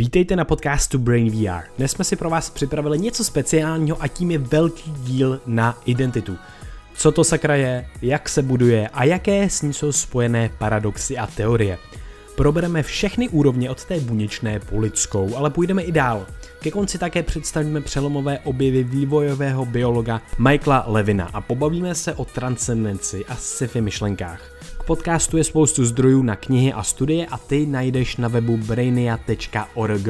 Vítejte na podcastu Brain VR. Dnes jsme si pro vás připravili něco speciálního a tím je velký díl na identitu. Co to sakra je, jak se buduje a jaké s ní jsou spojené paradoxy a teorie. Probereme všechny úrovně od té buněčné po lidskou, ale půjdeme i dál. Ke konci také představíme přelomové objevy vývojového biologa Michaela Levina a pobavíme se o transcendenci a sci-fi myšlenkách. Podcastu je spoustu zdrojů na knihy a studie a ty najdeš na webu brainia.org,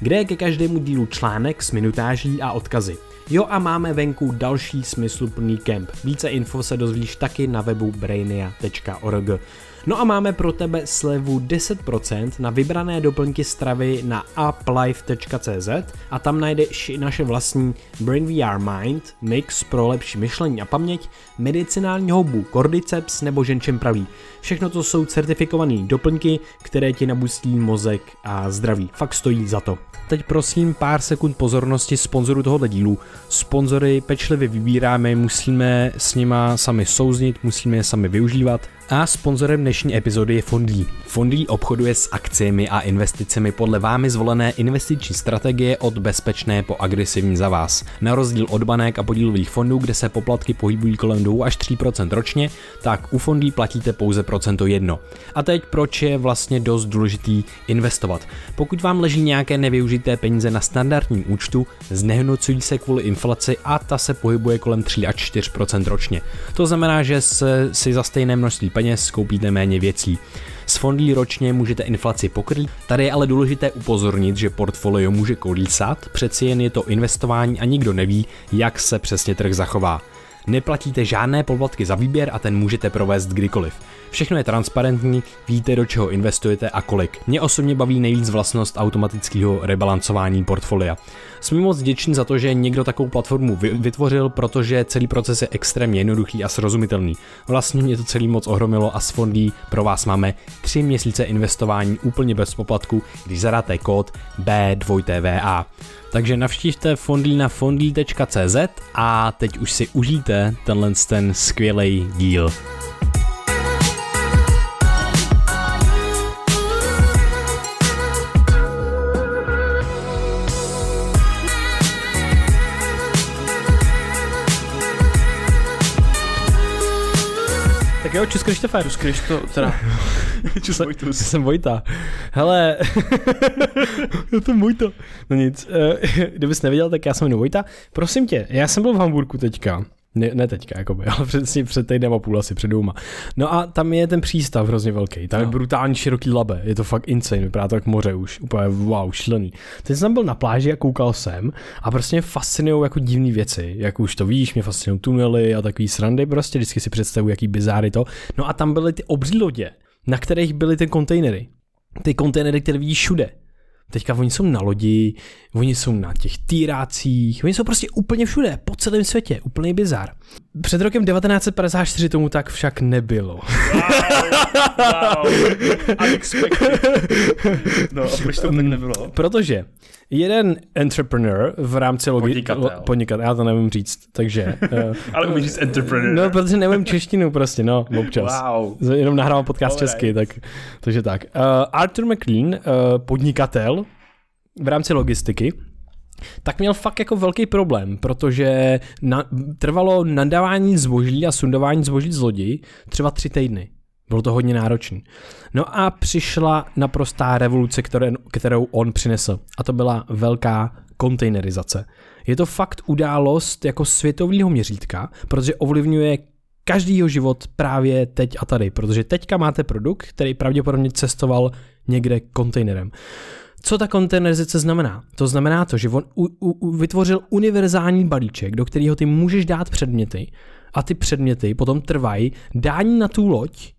kde je ke každému dílu článek s minutáží a odkazy. Jo a máme venku další smysluplný kemp. Více info se dozvíš taky na webu brainia.org. No a máme pro tebe slevu 10% na vybrané doplňky stravy na uplife.cz a tam najdeš i naše vlastní Brain VR Mind, mix pro lepší myšlení a paměť, medicinální houbu, cordyceps nebo ženčem pravý. Všechno to jsou certifikované doplňky, které ti nabustí mozek a zdraví. Fakt stojí za to. Teď prosím pár sekund pozornosti sponzoru tohoto dílu. Sponzory pečlivě vybíráme, musíme s nima sami souznit, musíme je sami využívat a sponzorem dnešní epizody je Fondlí. Fondlí obchoduje s akciemi a investicemi podle vámi zvolené investiční strategie od bezpečné po agresivní za vás. Na rozdíl od banek a podílových fondů, kde se poplatky pohybují kolem 2 až 3% ročně, tak u Fondlí platíte pouze procento jedno. A teď proč je vlastně dost důležitý investovat? Pokud vám leží nějaké nevyužité peníze na standardním účtu, znehodnocují se kvůli inflaci a ta se pohybuje kolem 3 až 4% ročně. To znamená, že si za stejné množství peněz koupíte méně věcí. S fondí ročně můžete inflaci pokrýt, tady je ale důležité upozornit, že portfolio může kolísat, přeci jen je to investování a nikdo neví, jak se přesně trh zachová. Neplatíte žádné poplatky za výběr a ten můžete provést kdykoliv. Všechno je transparentní, víte do čeho investujete a kolik. Mě osobně baví nejvíc vlastnost automatického rebalancování portfolia. Jsme moc vděční za to, že někdo takovou platformu vytvořil, protože celý proces je extrémně jednoduchý a srozumitelný. Vlastně mě to celý moc ohromilo a s fondí pro vás máme 3 měsíce investování úplně bez poplatku, když zadáte kód B2TVA. Takže navštivte fondlí na fondlí.cz a teď už si užijte tenhle ten skvělý díl. Tak jo, Čus Krištofer. Čus Krišto, teda. Čus Vojtus. Jsem Vojta. Hele, je to Vojta. No nic, uh, kdybys nevěděl, tak já jsem jmenuji Vojta. Prosím tě, já jsem byl v Hamburgu teďka. Ne, ne teďka, jakoby, ale přesně před týdnem a půl asi před dvěma. No a tam je ten přístav hrozně velký, tam no. je brutálně široký labe, je to fakt insane, vypadá to jak moře už, úplně wow, šílený. Teď jsem byl na pláži a koukal jsem a prostě mě fascinují jako divné věci, jak už to víš, mě fascinují tunely a takový srandy, prostě vždycky si představuji, jaký bizáry to. No a tam byly ty obří lodě, na kterých byly ty kontejnery. Ty kontejnery, které vidíš všude. Teďka oni jsou na lodi, oni jsou na těch týrácích, oni jsou prostě úplně všude, po celém světě, úplný bizar. Před rokem 1954 tomu tak však nebylo. Wow. No a proč to tak nebylo? Protože jeden entrepreneur v rámci logi... Podnikatel. Podnikatel, já to nevím říct, takže... uh, Ale umíš říct entrepreneur. No, protože nevím češtinu prostě, no, občas. Wow. Jenom nahrával podcast All česky, tak, takže tak. Uh, Arthur McLean, uh, podnikatel v rámci logistiky, tak měl fakt jako velký problém, protože na, trvalo nadávání zboží a sundování zboží z lodi třeba tři týdny. Bylo to hodně náročný. No a přišla naprostá revoluce, kterou on přinesl. A to byla velká kontejnerizace. Je to fakt událost jako světového měřítka, protože ovlivňuje každýho život právě teď a tady, protože teďka máte produkt, který pravděpodobně cestoval někde kontejnerem. Co ta kontejnerizace znamená? To znamená to, že on u, u, vytvořil univerzální balíček, do kterého ty můžeš dát předměty a ty předměty potom trvají dání na tu loď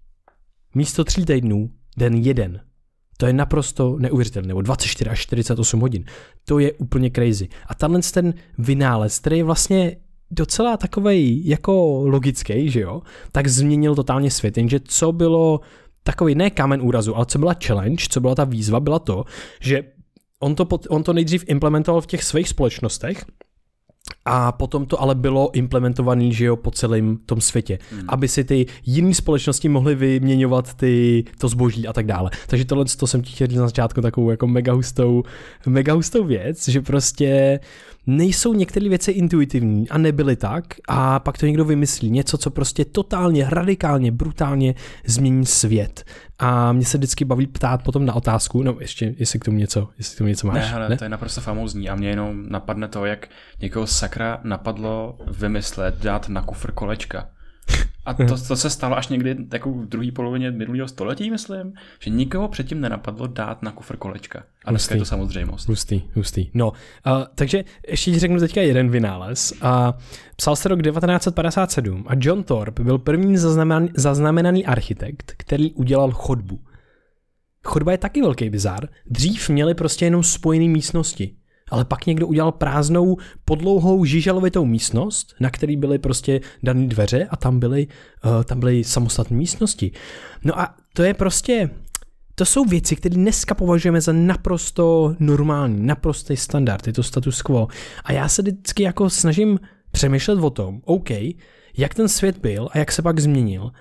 místo tří týdnů den jeden. To je naprosto neuvěřitelné, nebo 24 až 48 hodin. To je úplně crazy. A tenhle ten vynález, který je vlastně docela takový jako logický, že jo, tak změnil totálně svět, jenže co bylo takový ne kámen úrazu, ale co byla challenge, co byla ta výzva, byla to, že on to, on to nejdřív implementoval v těch svých společnostech A potom to ale bylo implementované, že jo, po celém tom světě, hmm. aby si ty jiné společnosti mohly vyměňovat ty, to zboží a tak dále. Takže tohle to jsem ti chtěl na začátku takovou jako mega hustou, mega hustou věc, že prostě nejsou některé věci intuitivní a nebyly tak a pak to někdo vymyslí. Něco, co prostě totálně, radikálně, brutálně změní svět. A mě se vždycky baví ptát potom na otázku, no ještě, jestli k tomu něco, jestli k tomu něco máš. Ne, hele, ne? to je naprosto famózní a mě jenom napadne to, jak někoho sakra napadlo vymyslet, dát na kufr kolečka. A to, to se stalo až někdy jako v druhé polovině minulého století, myslím, že nikoho předtím nenapadlo dát na kufr kolečka. A dneska je to samozřejmost. Hustý, hustý. No, uh, takže ještě ti řeknu teďka jeden vynález. Uh, psal se rok 1957 a John Thorpe byl první zaznamenaný, zaznamenaný architekt, který udělal chodbu. Chodba je taky velký bizar. Dřív měli prostě jenom spojené místnosti ale pak někdo udělal prázdnou podlouhou žižalovitou místnost, na který byly prostě dané dveře a tam byly, uh, tam byly samostatné místnosti. No a to je prostě, to jsou věci, které dneska považujeme za naprosto normální, naprostý standard, je to status quo. A já se vždycky jako snažím přemýšlet o tom, OK, jak ten svět byl a jak se pak změnil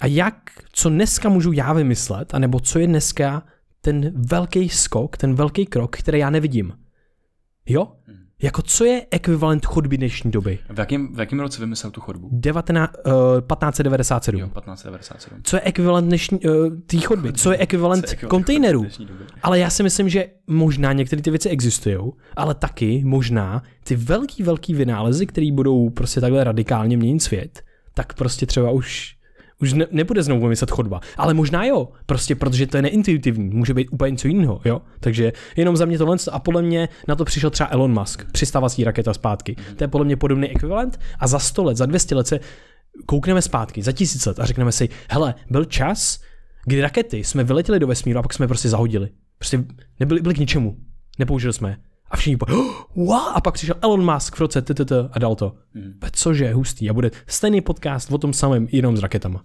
a jak, co dneska můžu já vymyslet, anebo co je dneska ten velký skok, ten velký krok, který já nevidím. Jo? Hmm. Jako co je ekvivalent chodby dnešní doby? V jakém, v jakém roce vymyslel tu chodbu? 19, uh, 1597. Jo, 1597. Co je ekvivalent dnešní uh, té chodby? Co je ekvivalent kontejnerů? Ale já si myslím, že možná některé ty věci existují, ale taky možná ty velký, velký vynálezy, které budou prostě takhle radikálně měnit svět, tak prostě třeba už už ne, nebude znovu vymyslet chodba. Ale možná jo, prostě protože to je neintuitivní, může být úplně něco jiného, jo. Takže jenom za mě tohle a podle mě na to přišel třeba Elon Musk, přistávací raketa zpátky. To je podle mě podobný ekvivalent a za 100 let, za 200 let se koukneme zpátky, za tisíc let a řekneme si, hele, byl čas, kdy rakety jsme vyletěli do vesmíru a pak jsme prostě zahodili. Prostě nebyli byli k ničemu. Nepoužili jsme je. A všichni po, oh, wow, a pak přišel Elon Musk v roce ttt a dal to. Hmm. Cože, hustý. A bude stejný podcast o tom samém, jenom s raketama.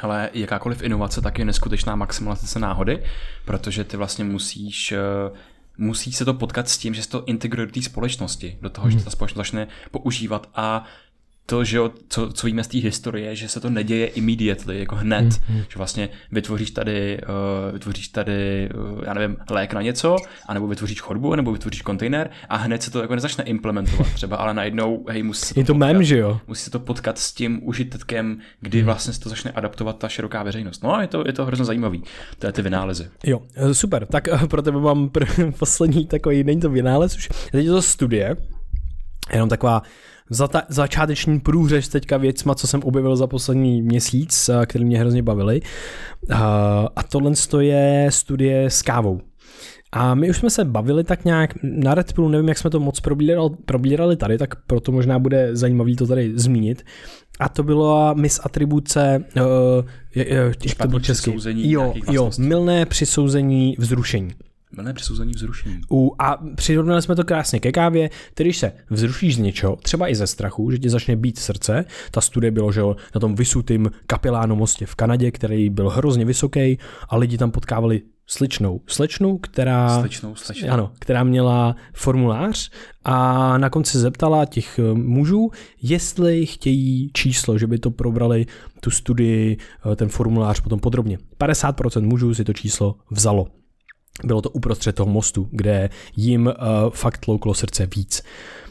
Ale jakákoliv inovace tak je neskutečná maximalizace náhody, protože ty vlastně musíš eh, musí se to potkat s tím, že se to integruje do té společnosti, do toho, hmm. že ta společnost začne používat a to, že jo, co, co víme z té historie, že se to neděje immediately, jako hned, mm, mm. že vlastně vytvoříš tady, uh, vytvoříš tady, uh, já nevím, lék na něco, anebo vytvoříš chodbu, nebo vytvoříš kontejner a hned se to jako nezačne implementovat třeba, ale najednou, hej, musí se to, Je to potkat, mem, že jo? Musí se to potkat s tím užitkem, kdy mm. vlastně se to začne adaptovat ta široká veřejnost. No a je to, je to hrozně zajímavý, to je ty vynálezy. Jo, eh, super, tak pro tebe mám pr- poslední takový, není to vynález už, teď je to studie, jenom taková zata- začáteční průřez teďka věcma, co jsem objevil za poslední měsíc, který mě hrozně bavili. A tohle je studie s kávou. A my už jsme se bavili tak nějak na Red Pill, nevím, jak jsme to moc probírali, probírali tady, tak proto možná bude zajímavý to tady zmínit. A to byla misatribuce, uh, jak to bylo česky? Jo, jo, milné přisouzení vzrušení. Milné přisouzení vzrušení. U, a přirovnali jsme to krásně ke kávě, když se vzrušíš z něčeho, třeba i ze strachu, že ti začne být srdce. Ta studie bylo, že na tom vysutým kapilánu mostě v Kanadě, který byl hrozně vysoký a lidi tam potkávali sličnou. Slečnu, která, sličnou, slečnou. Ano, která měla formulář a na konci zeptala těch eh, mužů, jestli chtějí číslo, že by to probrali tu studii, eh, ten formulář potom podrobně. 50% mužů si to číslo vzalo. Bylo to uprostřed toho mostu, kde jim uh, fakt tlouklo srdce víc.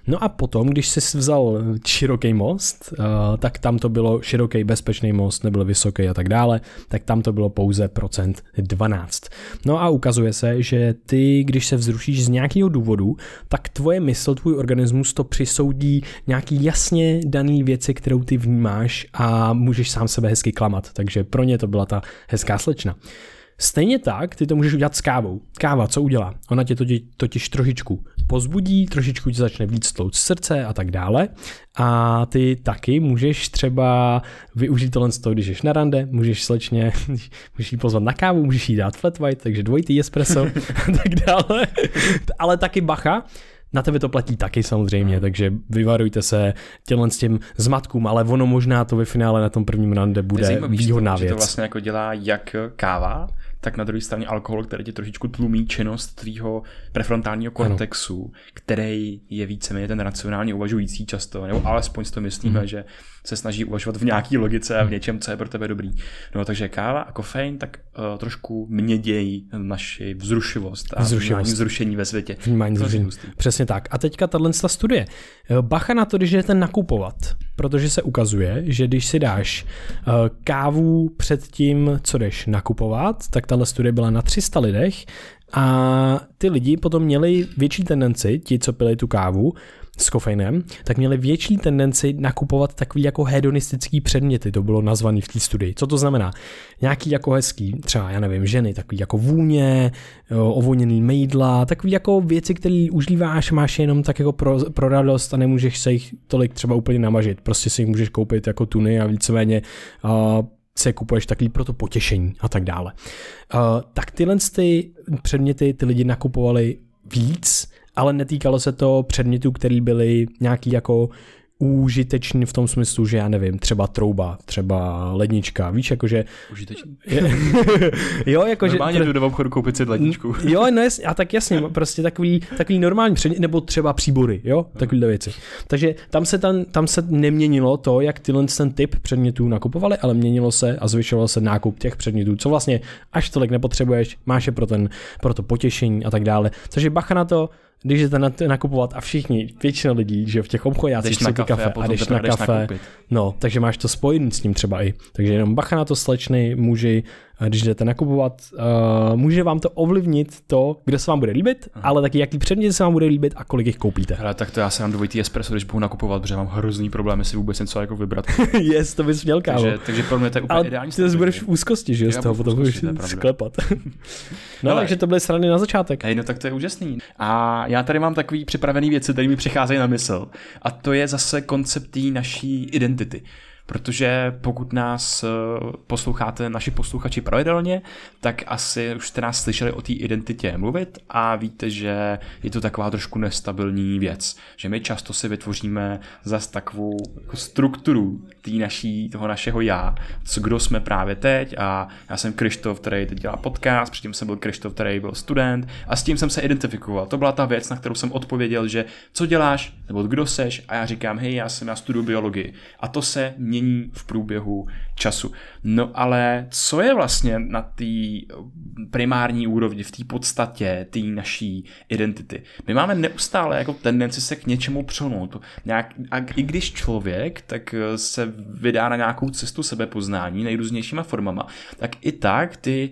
No a potom, když jsi vzal široký most, uh, tak tam to bylo široký, bezpečný most, nebyl vysoký a tak dále, tak tam to bylo pouze procent 12. No a ukazuje se, že ty, když se vzrušíš z nějakého důvodu, tak tvoje mysl, tvůj organismus to přisoudí nějaký jasně daný věci, kterou ty vnímáš a můžeš sám sebe hezky klamat. Takže pro ně to byla ta hezká slečna. Stejně tak ty to můžeš udělat s kávou. Káva, co udělá? Ona tě totiž, totiž trošičku pozbudí, trošičku ti začne víc tlouc srdce a tak dále. A ty taky můžeš třeba využít tohle z toho, když jsi na rande, můžeš slečně, můžeš jí pozvat na kávu, můžeš jí dát flat white, takže dvojitý espresso a tak dále. Ale taky bacha, na tebe to platí taky samozřejmě, takže vyvarujte se tělen s tím zmatkům, ale ono možná to ve finále na tom prvním rande bude výhodná věc. to vlastně jako dělá jak káva, tak na druhé straně alkohol, který ti trošičku tlumí činnost tvýho prefrontálního kortexu, ano. který je víceméně ten racionálně uvažující často, nebo alespoň si to myslíme, mm. že se snaží uvažovat v nějaký logice a v něčem, co je pro tebe dobrý. No takže káva a kofein tak uh, trošku mědějí naši vzrušivost a vzrušivost. vzrušení ve světě. Vnímání vzrušení. Přesně tak. A teďka tahle studie. Eh, bacha na to, když jdete nakupovat, protože se ukazuje, že když si dáš uh, kávu před tím, co jdeš nakupovat, tak tahle studie byla na 300 lidech a ty lidi potom měli větší tendenci, ti, co pili tu kávu, s kofeinem, tak měli větší tendenci nakupovat takový jako hedonistický předměty, to bylo nazvané v té studii. Co to znamená? Nějaký jako hezký, třeba já nevím, ženy, takový jako vůně, ovoněný mejdla, takový jako věci, které užíváš, máš jenom tak jako pro, pro radost a nemůžeš se jich tolik třeba úplně namažit. Prostě si jich můžeš koupit jako tuny a víceméně uh, se kupuješ takový pro to potěšení a tak dále. Uh, tak tyhle ty předměty ty lidi nakupovali víc, ale netýkalo se to předmětů, které byly nějaký jako užitečný v tom smyslu, že já nevím, třeba trouba, třeba lednička, víš, jakože... Užitečný? jo, jakože... Normálně jdu do obchodu koupit si ledničku. jo, no jasně, a tak jasně, prostě takový, takový normální předmět, nebo třeba příbory, jo, takovýhle věci. Takže tam se, tam, tam se neměnilo to, jak tyhle ten typ předmětů nakupovali, ale měnilo se a zvyšoval se nákup těch předmětů, co vlastně až tolik nepotřebuješ, máš je pro, ten, pro to potěšení a tak dále. Takže bacha na to, když jdete nakupovat a všichni, většina lidí, že v těch obchodácích jsou ty kafe, a, a jdeš na kafe, nakoupit. no, takže máš to spojený s ním třeba i. Takže jenom bacha na to slečny, muži, když jdete nakupovat, uh, může vám to ovlivnit to, kde se vám bude líbit, Aha. ale taky jaký předmět se vám bude líbit a kolik jich koupíte. Hele, tak to já se nám dvojitý espresso, když budu nakupovat, protože mám hrozný problém, si vůbec něco jako vybrat. yes, to bys měl kámo. Takže, takže pro mě to je úplně ale ideální. Ty budeš v úzkosti, že z toho potom budeš sklepat. no, ale, takže to byly strany na začátek. Hej, no tak to je úžasný. A já tady mám takový připravený věci, které mi přicházejí na mysl. A to je zase koncept naší identity protože pokud nás eh, posloucháte, naši posluchači pravidelně, tak asi už jste nás slyšeli o té identitě mluvit a víte, že je to taková trošku nestabilní věc, že my často si vytvoříme zas takovou jako strukturu tý naší, toho našeho já, co kdo jsme právě teď. A já jsem Krištof, který teď dělá podcast, předtím jsem byl Krištof, který byl student a s tím jsem se identifikoval. To byla ta věc, na kterou jsem odpověděl, že co děláš, nebo kdo seš? A já říkám, hej, já jsem na studiu biologii. A to se mě mění v průběhu času. No ale co je vlastně na té primární úrovni, v té podstatě té naší identity? My máme neustále jako tendenci se k něčemu přelnout. Nějak, a i když člověk tak se vydá na nějakou cestu sebepoznání nejrůznějšíma formama, tak i tak ty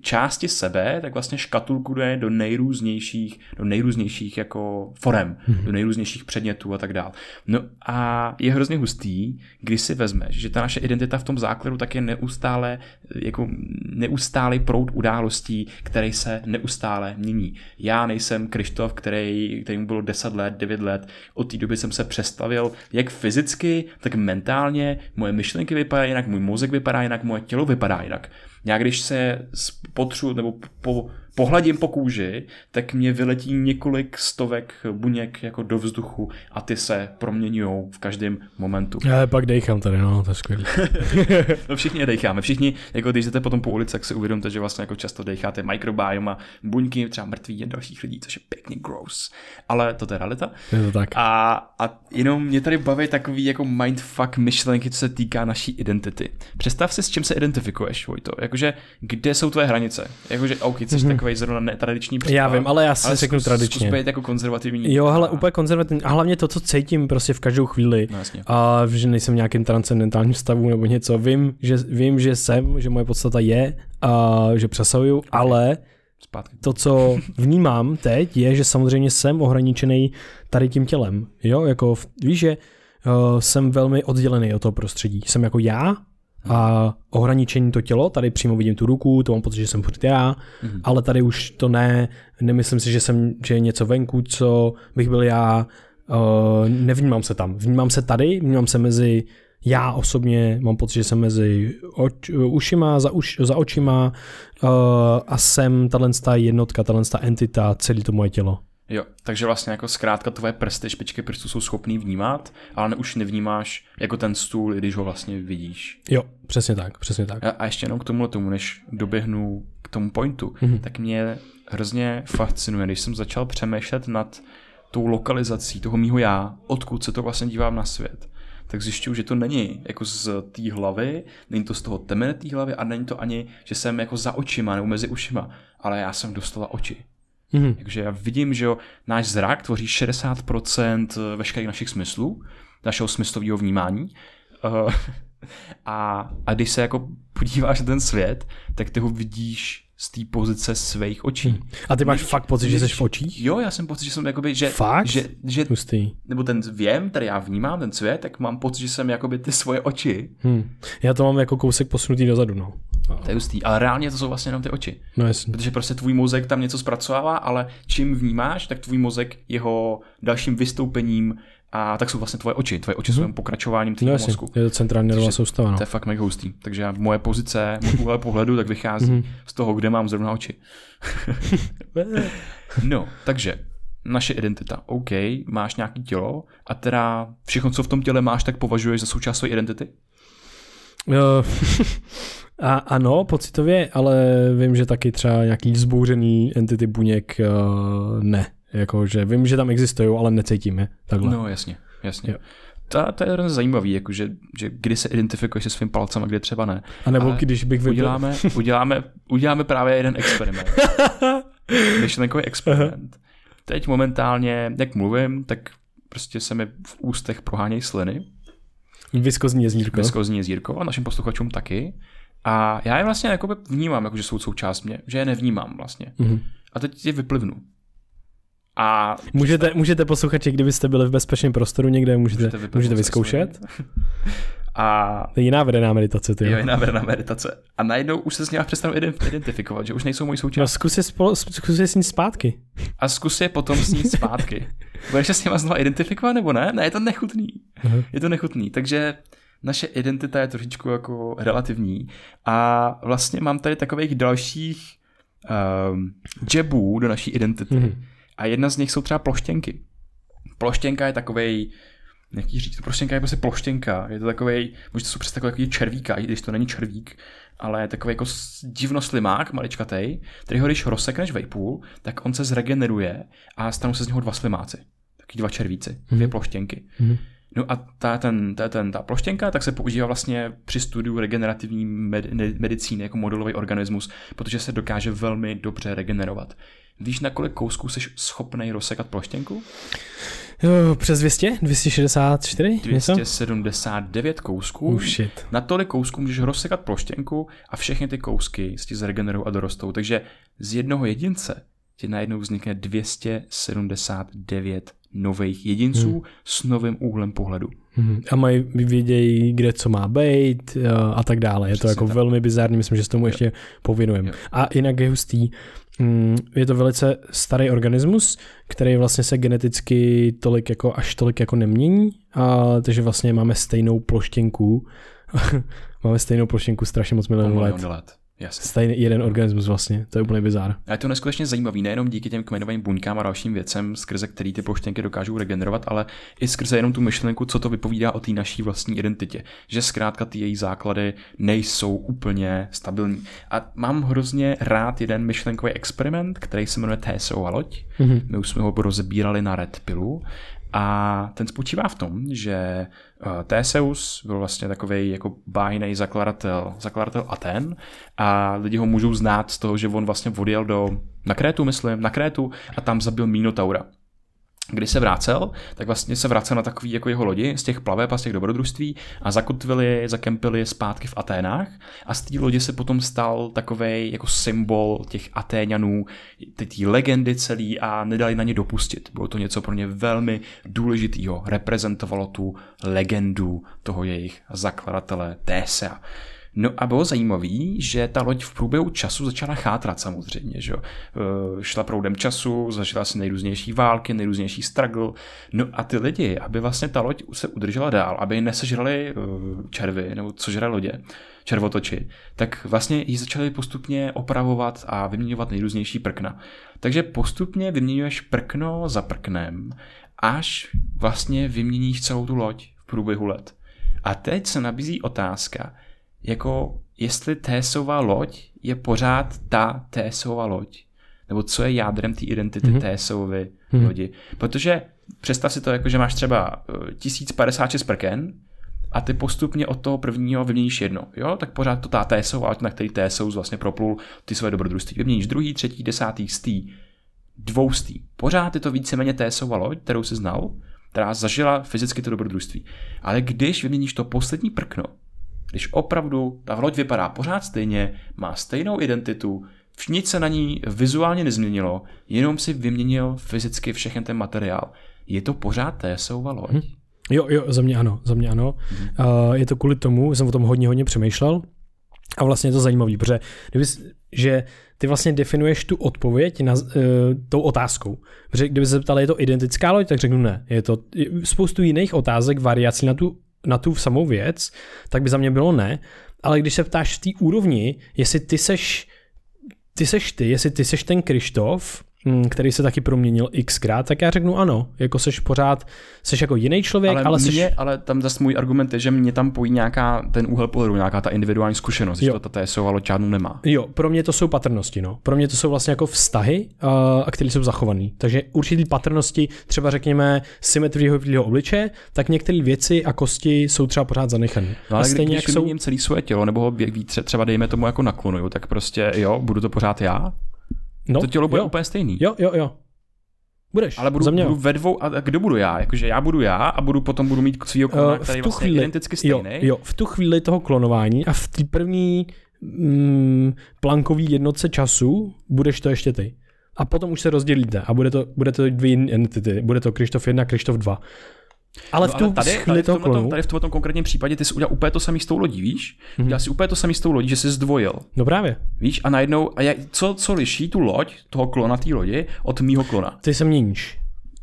části sebe, tak vlastně škatulkuje do nejrůznějších, do nejrůznějších jako forem, mm-hmm. do nejrůznějších předmětů a tak dále. No a je hrozně hustý, když si vezmeš, že ta naše identita v tom základu tak je neustále, jako neustálý proud událostí, který se neustále mění. Já nejsem Krištof, který, který mu bylo 10 let, 9 let, od té doby jsem se přestavil jak fyzicky, tak mentálně, moje myšlenky vypadají jinak, můj mozek vypadá jinak, moje tělo vypadá jinak. Já když se potřu nebo po, pohladím po kůži, tak mě vyletí několik stovek buněk jako do vzduchu a ty se proměňují v každém momentu. Já pak dejchám tady, no, to je skvělé. no všichni dejcháme, všichni, jako když jdete potom po ulici, tak si uvědomte, že vlastně jako často dejcháte microbiom a buňky třeba mrtví dalších lidí, což je pěkně gross. Ale to je realita. Je to tak. A, a jenom mě tady baví takový jako mindfuck myšlenky, co se týká naší identity. Představ si, s čím se identifikuješ, Vojto. Jakože, kde jsou tvoje hranice? Jakože, OK, jsi mm-hmm. takový zrovna netradiční případ. Já vím, ale já si ale řeknu zkus, tradičně. Zkus být jako konzervativní. Jo, hele, úplně konzervativní. A hlavně to, co cítím prostě v každou chvíli. No, jasně. A že nejsem v nějakým transcendentálním stavu nebo něco. Vím, že, vím, že jsem, že moje podstata je, a že přesahuju, okay. ale Zpátky. to, co vnímám teď, je, že samozřejmě jsem ohraničený tady tím tělem. Jo, jako víš, že uh, jsem velmi oddělený od toho prostředí. Jsem jako já a ohraničení to tělo, tady přímo vidím tu ruku, to mám pocit, že jsem furt já, mm-hmm. ale tady už to ne, nemyslím si, že jsem, že je něco venku, co bych byl já, uh, nevnímám se tam. Vnímám se tady, vnímám se mezi, já osobně mám pocit, že jsem mezi oč, ušima, za, uš, za očima uh, a jsem tato jednotka, tato entita, celé to moje tělo. Jo, takže vlastně jako zkrátka tvoje prsty, špičky prstů jsou schopný vnímat, ale ne, už nevnímáš jako ten stůl, když ho vlastně vidíš. Jo, přesně tak, přesně tak. A, a ještě jenom k tomu tomu, než doběhnu k tomu pointu, mm-hmm. tak mě hrozně fascinuje, když jsem začal přemýšlet nad tou lokalizací toho mýho já, odkud se to vlastně dívám na svět, tak zjišťuju, že to není jako z té hlavy, není to z toho temene té hlavy a není to ani, že jsem jako za očima nebo mezi ušima, ale já jsem dostala oči. Mm-hmm. Takže já vidím, že jo, náš zrak tvoří 60% veškerých našich smyslů, našeho smyslového vnímání. Uh, a, a když se jako podíváš na ten svět, tak ty ho vidíš z té pozice svých očí. Hmm. A ty máš Nevíš, fakt pocit, že jsi v očích? Jo, já jsem pocit, že jsem jakoby, že... Fakt? Že, že, Hustý. Nebo ten věm, který já vnímám, ten svět, tak mám pocit, že jsem jakoby ty svoje oči. Hmm. Já to mám jako kousek posunutý dozadu, no. To je hustý, ale reálně to jsou vlastně jenom ty oči. No jasně. Protože prostě tvůj mozek tam něco zpracovává, ale čím vnímáš, tak tvůj mozek jeho dalším vystoupením a tak jsou vlastně tvoje oči. Tvoje oči jsou pokračováním tvého no, mozku. Je to centrální nervová soustava. No. To je fakt mega hustý. Takže moje pozice, můj úhel pohledu, tak vychází mm-hmm. z toho, kde mám zrovna oči. no, takže naše identita. OK, máš nějaký tělo a teda všechno, co v tom těle máš, tak považuješ za součást své identity? Uh, a, ano, pocitově, ale vím, že taky třeba nějaký vzbouřený entity buněk uh, ne. Jakože vím, že tam existují, ale necítím je. Takhle. No jasně, jasně. Jo. To, to je hrozně zajímavý, jako že, že kdy se identifikuješ se svým palcem a kdy třeba ne. A nebo Ale když bych viděl... Uděláme, uděláme, uděláme právě jeden experiment. Myšlenkový experiment. Teď momentálně, jak mluvím, tak prostě se mi v ústech prohánějí sliny. Viskozní jezírko. Viskozní jezírko a našim posluchačům taky. A já je vlastně jako vnímám, jako že jsou součást mě, že je nevnímám vlastně. Mm-hmm. A teď je vyplivnu. A můžete, můžete posluchači, kdybyste byli v bezpečném prostoru někde, můžete, můžete, můžete vyzkoušet. A... To je jiná vedená meditace, ty jo. jiná vedená meditace. A najednou už se s nimi přestanu identifikovat, že už nejsou můj součást. No zkus je, zkus je s ní zpátky. A zkus je potom s ní zpátky. Budeš se s nima znova identifikovat nebo ne? Ne, je to nechutný. Uh-huh. Je to nechutný. Takže naše identita je trošičku jako relativní. A vlastně mám tady takových dalších um, jabů do naší identity. Uh-huh a jedna z nich jsou třeba ploštěnky. Ploštěnka je takovej, jaký říct, ploštěnka je prostě ploštěnka. Je to takový, můžete si představit takový červíka, i když to není červík, ale takový jako divno slimák, maličkatej, který ho když rozsekneš vejpůl, tak on se zregeneruje a stanou se z něho dva slimáci. Taky dva červíci, mm-hmm. dvě ploštěnky. Mm-hmm. No a ta, ten, ta, ten, ta ploštěnka tak se používá vlastně při studiu regenerativní med, medicíny jako modelový organismus, protože se dokáže velmi dobře regenerovat. Víš, na kolik kousků jsi schopný rozsekat ploštěnku? Přes 200? 264? 279 kousků. Oh shit. Na tolik kousků můžeš rozsekat ploštěnku a všechny ty kousky si zregenerují a dorostou. Takže z jednoho jedince ti najednou vznikne 279 nových jedinců hmm. s novým úhlem pohledu. Hmm. A mají vědějí, kde co má být a tak dále. Je Přesně to jako tak. velmi bizární, myslím, že s tomu jo. ještě povinujeme. A jinak je hustý, Mm, je to velice starý organismus, který vlastně se geneticky tolik jako, až tolik jako nemění, a, takže vlastně máme stejnou ploštěnku, máme stejnou ploštěnku strašně moc milionů let. let. Jasně. Stejný jeden organismus vlastně, to je úplně bizár. A je to neskutečně zajímavý, nejenom díky těm kmenovým buňkám a dalším věcem, skrze který ty ploštěnky dokážou regenerovat, ale i skrze jenom tu myšlenku, co to vypovídá o té naší vlastní identitě. Že zkrátka ty její základy nejsou úplně stabilní. A mám hrozně rád jeden myšlenkový experiment, který se jmenuje TSO a loď. Mm-hmm. My už jsme ho rozebírali na Red Pillu a ten spočívá v tom, že eh, Theseus byl vlastně takový jako bájný zakladatel, zakladatel Aten a lidi ho můžou znát z toho, že on vlastně odjel do, na Krétu, myslím, na Krétu a tam zabil Minotaura kdy se vrácel, tak vlastně se vracel na takový jako jeho lodi z těch plaveb a z těch dobrodružství a zakotvili, zakempili zpátky v Aténách a z té lodi se potom stal takový jako symbol těch Atéňanů, té legendy celý a nedali na ně dopustit. Bylo to něco pro ně velmi důležitého, reprezentovalo tu legendu toho jejich zakladatele Thésea. No a bylo zajímavé, že ta loď v průběhu času začala chátrat samozřejmě, že e, šla proudem času, zažila si nejrůznější války, nejrůznější struggle. No a ty lidi, aby vlastně ta loď se udržela dál, aby ji nesežrali e, červy, nebo co žere lodě, červotoči, tak vlastně ji začali postupně opravovat a vyměňovat nejrůznější prkna. Takže postupně vyměňuješ prkno za prknem, až vlastně vyměníš celou tu loď v průběhu let. A teď se nabízí otázka, jako jestli TSová loď je pořád ta TSová loď, nebo co je jádrem té identity mm-hmm. TSovy mm-hmm. lodi. Protože představ si to jako, že máš třeba 1056 prken a ty postupně od toho prvního vyměníš jedno, jo, tak pořád to ta TSO, ale na který TSO vlastně proplul ty své dobrodružství. Vyměníš druhý, třetí, desátý, stý, dvoustý. Pořád je to víceméně TSO loď, kterou jsi znal, která zažila fyzicky to dobrodružství. Ale když vyměníš to poslední prkno, když opravdu ta loď vypadá pořád stejně, má stejnou identitu, nic se na ní vizuálně nezměnilo, jenom si vyměnil fyzicky všechen ten materiál. Je to pořád TSOva loď? Hmm. Jo, jo, za mě ano, za mě ano. Hmm. Uh, je to kvůli tomu, jsem o tom hodně, hodně přemýšlel a vlastně je to zajímavý, protože kdyby, že ty vlastně definuješ tu odpověď na, uh, tou otázkou. Protože kdyby se ptali, je to identická loď, tak řeknu ne. Je to spoustu jiných otázek, variací na tu, na tu samou věc, tak by za mě bylo ne. Ale když se ptáš v té úrovni, jestli ty seš ty seš ty, jestli ty seš ten Krištof, který se taky proměnil xkrát, tak já řeknu ano, jako seš pořád, seš jako jiný člověk, ale, ale mě, seš... ale tam zase můj argument je, že mě tam pojí nějaká ten úhel pohledu, nějaká ta individuální zkušenost, jo. že to ta TSO ale žádnou nemá. Jo, pro mě to jsou patrnosti, no. Pro mě to jsou vlastně jako vztahy, uh, a které jsou zachované. Takže určitý patrnosti, třeba řekněme symetrie jeho obliče, tak některé věci a kosti jsou třeba pořád zanechané. No ale a stejně, když jak jsou... celý svoje tělo, nebo ho více třeba dejme tomu jako naklonuju, tak prostě jo, budu to pořád já? No, to tělo bude jo. úplně stejný. Jo, jo, jo. Budeš. Ale budu, budu ve dvou, a kdo budu já? Jakože já budu já a budu potom budu mít svýho klona, uh, který je vlastně chvíli, identicky stejný. Jo, jo, v tu chvíli toho klonování a v té první mm, plankový jednotce času budeš to ještě ty. A potom už se rozdělíte a bude to, bude to dvě entity. Bude to Krištof 1 a Krištof 2. Ale v no, tu ale tady, tady, v tomhle, tom, tady v tomhle konkrétním případě ty jsi udělal úplně to samý s tou lodí, víš? Mm-hmm. Udělal jsi úplně to samý s tou lodí, že jsi zdvojil. No právě. Víš, a najednou, a jak, co, co liší tu loď, toho klona té lodi, od mýho klona? Ty se měníš.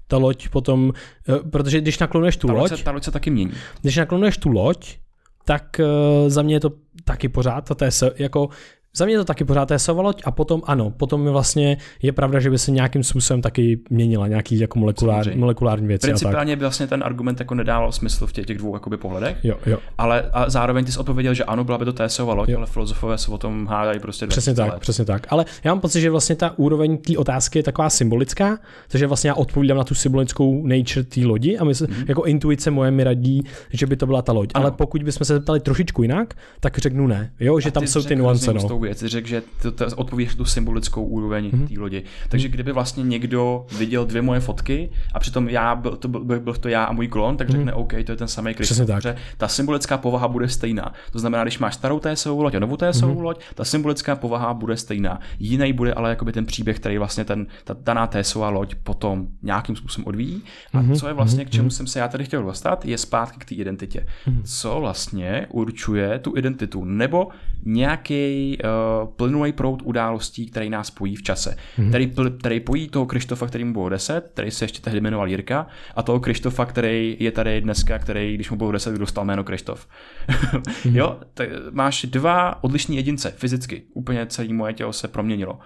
Ta loď potom, eh, protože když naklonuješ tu ta loď, se, ta loď se taky mění. Když naklonuješ tu loď, tak uh, za mě je to taky pořád, to je jako za mě to taky pořád je loď a potom ano, potom je vlastně je pravda, že by se nějakým způsobem taky měnila nějaký jako molekulár, molekulární věci. Principálně by vlastně ten argument jako nedával smysl v těch, těch dvou jakoby pohledech, jo, jo. ale a zároveň ty jsi odpověděl, že ano, byla by to TSOva loď, jo. ale filozofové se o tom hádají prostě Přesně tak, let. přesně tak. Ale já mám pocit, že vlastně ta úroveň té otázky je taková symbolická, takže vlastně já odpovídám na tu symbolickou nature té lodi a my se, mm-hmm. jako intuice moje mi radí, že by to byla ta loď. Ano. Ale pokud bychom se zeptali trošičku jinak, tak řeknu ne, jo, že a tam jsou ty nuance. No věc. Řekl, že to, to odpovíš tu symbolickou úroveň mm-hmm. té lodi. Takže kdyby vlastně někdo viděl dvě moje fotky a přitom já byl to, byl, byl to já a můj klon, tak řekne mm-hmm. OK, to je ten samý Kristof. Ta symbolická povaha bude stejná. To znamená, když máš starou TSO loď a novou TSO mm-hmm. loď, ta symbolická povaha bude stejná. Jiný bude ale jakoby ten příběh, který vlastně ten, ta daná TSO loď potom nějakým způsobem odvíjí. A mm-hmm. co je vlastně, k čemu mm-hmm. jsem se já tady chtěl dostat, je zpátky k té identitě. Mm-hmm. Co vlastně určuje tu identitu? Nebo nějaký uh, plynulý proud událostí, který nás spojí v čase. Mm-hmm. Který, který pojí toho Krištofa, který mu bylo 10, který se ještě tehdy jmenoval Jirka, a toho Krištofa, který je tady dneska, který, když mu bylo 10, dostal jméno Krištof. mm-hmm. jo, tak máš dva odlišní jedince fyzicky. Úplně celé moje tělo se proměnilo.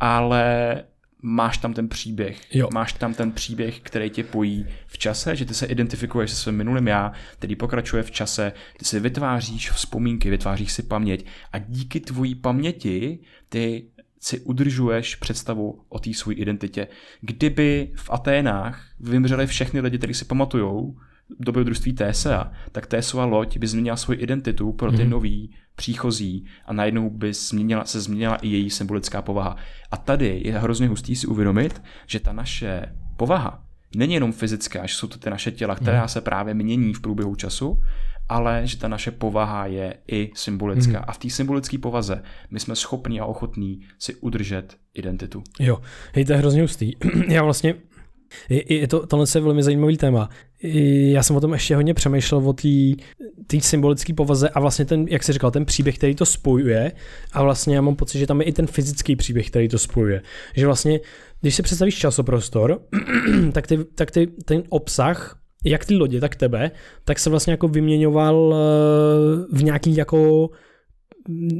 Ale máš tam ten příběh. Jo. Máš tam ten příběh, který tě pojí v čase, že ty se identifikuješ se svým minulým já, který pokračuje v čase, ty si vytváříš vzpomínky, vytváříš si paměť a díky tvojí paměti ty si udržuješ představu o té své identitě. Kdyby v Aténách vymřeli všechny lidi, kteří si pamatujou, dobrodružství TSA, tak TSA loď by změnila svoji identitu pro ty mm. nový příchozí a najednou by změnila, se změnila i její symbolická povaha. A tady je hrozně hustý si uvědomit, že ta naše povaha není jenom fyzická, že jsou to ty naše těla, která mm. se právě mění v průběhu času, ale že ta naše povaha je i symbolická. Mm. A v té symbolické povaze my jsme schopní a ochotní si udržet identitu. Jo, hej, to je hrozně hustý. Já vlastně je, to, tohle je velmi zajímavý téma. Já jsem o tom ještě hodně přemýšlel o té symbolické povaze a vlastně ten, jak jsi říkal, ten příběh, který to spojuje a vlastně já mám pocit, že tam je i ten fyzický příběh, který to spojuje. Že vlastně, když si představíš časoprostor, tak, ty, tak ty, ten obsah jak ty lodě, tak tebe, tak se vlastně jako vyměňoval eh, v nějaký jako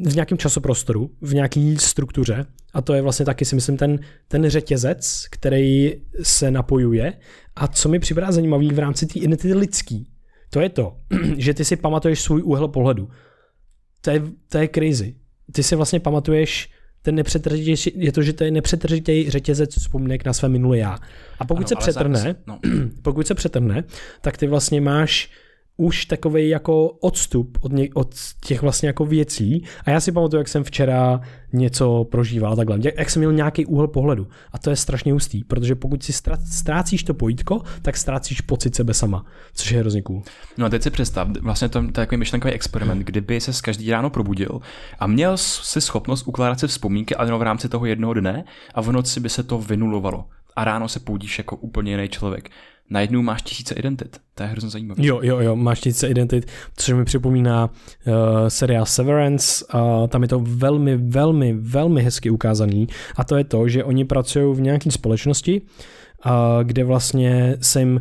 v nějakém časoprostoru, v nějaké struktuře a to je vlastně taky si myslím ten, ten řetězec, který se napojuje a co mi připadá zajímavý v rámci té identity lidský, to je to, že ty si pamatuješ svůj úhel pohledu. to je, to je crazy. Ty si vlastně pamatuješ ten je to, že to je nepřetržitý řetězec vzpomínek na své minulé já. A pokud ano, se přetrne, zároveň, no. pokud se přetrne, tak ty vlastně máš už takový jako odstup od, ně, od těch vlastně jako věcí. A já si pamatuju, jak jsem včera něco prožíval takhle, jak jsem měl nějaký úhel pohledu. A to je strašně hustý, protože pokud si ztrácíš to pojítko, tak ztrácíš pocit sebe sama, což je hrozně cool. No a teď si představ, vlastně to, to je takový myšlenkový experiment, kdyby se každý ráno probudil a měl si schopnost ukládat si vzpomínky, ale v rámci toho jednoho dne a v noci by se to vynulovalo a ráno se poudíš jako úplně jiný člověk najednou máš tisíce identit. To je hrozně zajímavé. Jo, jo, jo, máš tisíce identit, což mi připomíná uh, seriál Severance. Uh, tam je to velmi, velmi, velmi hezky ukázaný. A to je to, že oni pracují v nějaké společnosti, uh, kde vlastně se jim